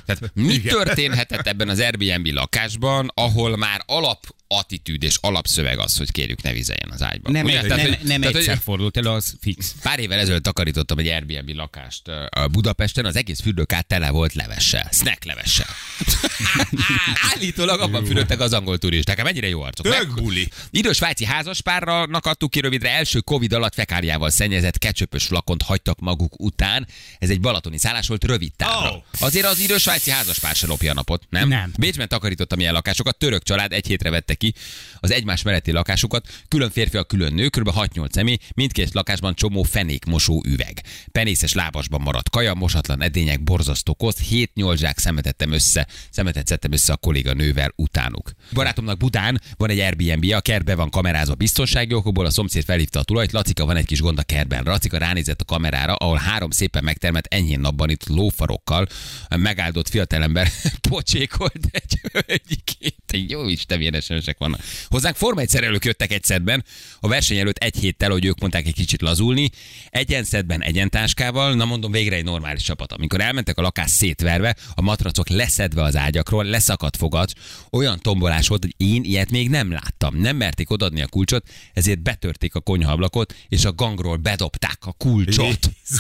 Tehát mi történhetett ebben az Airbnb lakásban, ahol már alap attitűd és alapszöveg az, hogy kérjük ne vizeljen az ágyba. Nem, Ugye? nem, Tehát, nem, hogy- nem tehát, hogy- egyszer fordult elő, az fix. Pár évvel ezelőtt takarítottam egy Airbnb lakást a Budapesten, az egész fürdőkát tele volt levessel, snack levessel. (laughs) Állítólag abban fürödtek az angol turisták. Hát Mennyire jó arcok. Tök buli. Idős svájci házaspárnak adtuk ki rövidre, első Covid alatt fekáriával szennyezett kecsöpös flakont hagytak maguk után. Ez egy balatoni szállás volt rövid távra. Oh. Azért az idős svájci házaspár se lopja a napot, nem? Nem. Bécsben takarítottam ilyen lakásokat, török család egy hétre vette ki az egymás melletti lakásokat, külön férfiak, külön nő, kb. 6-8 személy, mindkét lakásban csomó fenékmosó üveg. Penészes lábasban maradt kaja, mosatlan edények, borzasztó koszt, 7-8 zsák szemetettem össze, szemetet szedtem össze a kolléga nővel utánuk. Barátomnak Budán van egy Airbnb, a kertbe van kamerázva biztonsági okokból, a szomszéd felhívta a tulajt, Lacika van egy kis gond a kertben. Lacika ránézett a kamerára, ahol három szépen megtermett enyhén napban itt lófarokkal megáldott fiatalember (laughs) pocsékolt egy hölgyikét. Jó Isten, milyen SMS-ek vannak. Hozzánk Forma 1 szerelők jöttek egy szedben, a verseny előtt egy héttel, hogy ők mondták egy kicsit lazulni, egyenszedben egyentáskával, na mondom végre egy normális csapat. Amikor elmentek a lakás szétverve, a matracok leszedve az ágyakról, leszakadt fogat, olyan tombolás volt, hogy én ilyet még nem láttam. Nem merték odadni a kulcsot, ezért betörték a konyhaablakot, és a gangról bedobták a kulcsot.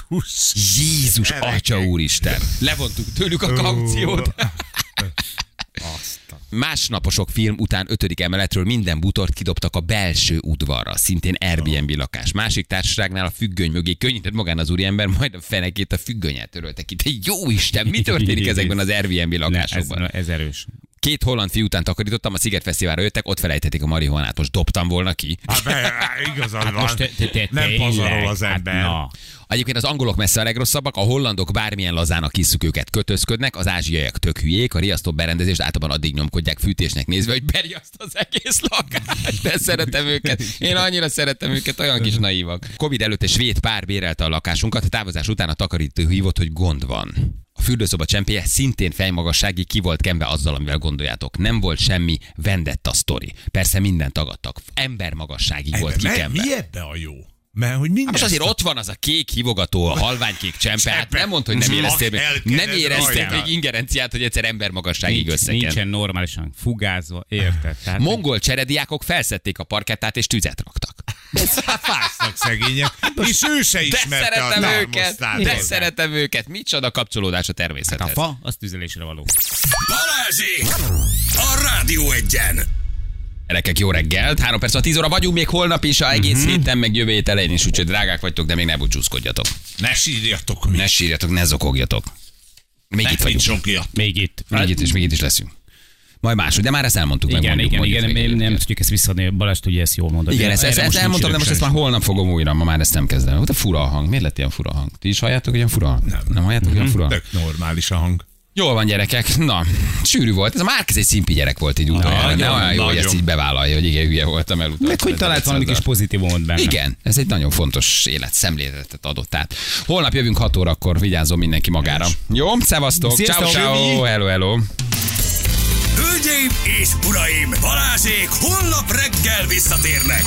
Jézus. Jézus, atya úristen! Levontuk tőlük a kauciót. (laughs) Másnaposok film után ötödik emeletről minden butort kidobtak a belső udvarra, szintén Airbnb lakás. Másik társaságnál a függöny mögé könnyített magán az úriember, majd a fenekét a függönyet törölte ki. Te jó Isten, mi történik (laughs) ezekben az Airbnb Ne, ez, lakásokban? ez erős. Két holland fiú után takarítottam, a Sziget Fesztiválra jöttek, ott felejtették a marihuanát, most dobtam volna ki. Hát, be, igazad van. Most te, te, te, nem tényleg, pazarol az hát ember. na. Egyébként az angolok messze a legrosszabbak, a hollandok bármilyen lazának kiszük őket, kötözködnek, az ázsiaiak tök hülyék, a riasztó berendezést általában addig nyomkodják fűtésnek nézve, hogy beriaszt az egész lakást. De szeretem őket. Én annyira szeretem őket, olyan kis naívak. Covid előtt egy svéd pár bérelte a lakásunkat, a távozás után a takarító hívott, hogy gond van. A fürdőszoba csempéje szintén fejmagassági ki volt kenve azzal, amivel gondoljátok. Nem volt semmi vendetta sztori. Persze mindent tagadtak. Ember magasságig volt Ebbe, kikenve. mi ebbe a jó? Mert hogy minden... Hát most azért ott van az a kék hívogató, a halványkék csempe, hát nem mondd, hogy nem éreztél még, nem éreztél még ingerenciát, hogy egyszer ember magasságig Nincs, összeken. nincsen normálisan fugázva, érted? Tehát, Mongol cserediákok felszették a parkettát és tüzet raktak. Fásznak szegények. És ő se De ismerte a szeretem őket, termosztátot. de szeretem őket. Micsoda kapcsolódás a a természethez. fa, az tüzelésre való. Balázsék! A Rádió egyen! Gyerekek, jó reggelt. Három perc a 10 óra vagyunk még holnap is, a egész Mhm. héten, meg jövő hét elején is, úgyhogy drágák vagytok, de még ne búcsúzkodjatok. Ne sírjatok mi. Ne sírjatok, ne zokogjatok. Még itt vagyunk. Sokja. Még itt. Még itt is, még itt is leszünk. Majd máshogy, de már ezt elmondtuk. meg Igen, mondjuk, igen, mondjuk igen, még nem, nem tudjuk ezt visszadni. Balázs tudja ezt jól mondani. Igen, ezt, ezt, ezt elmondtam, de most ezt már holnap fogom újra, ma már ezt nem kezdem. Ott a fura a hang. Miért lett ilyen fura hang? Ti is halljátok, hogy ilyen fura hang? Nem. Nem halljátok, hogy ilyen fura hang? Tök normális a hang. Jól van, gyerekek. Na, sűrű volt. Ez a Márkez egy szimpi gyerek volt így utoljára. Nagyon, Ne olyan jó, hogy ezt így bevállalja, hogy igen, hülye voltam el. Meg hogy talált valami kis pozitívumot benne. Igen, ez egy nagyon fontos életszemléletet adott át. Holnap jövünk 6 órakor, vigyázzon mindenki magára. Jó, szevasztok, ciao, ciao, hello, hello. Hölgyeim és uraim, Balázsék holnap reggel visszatérnek!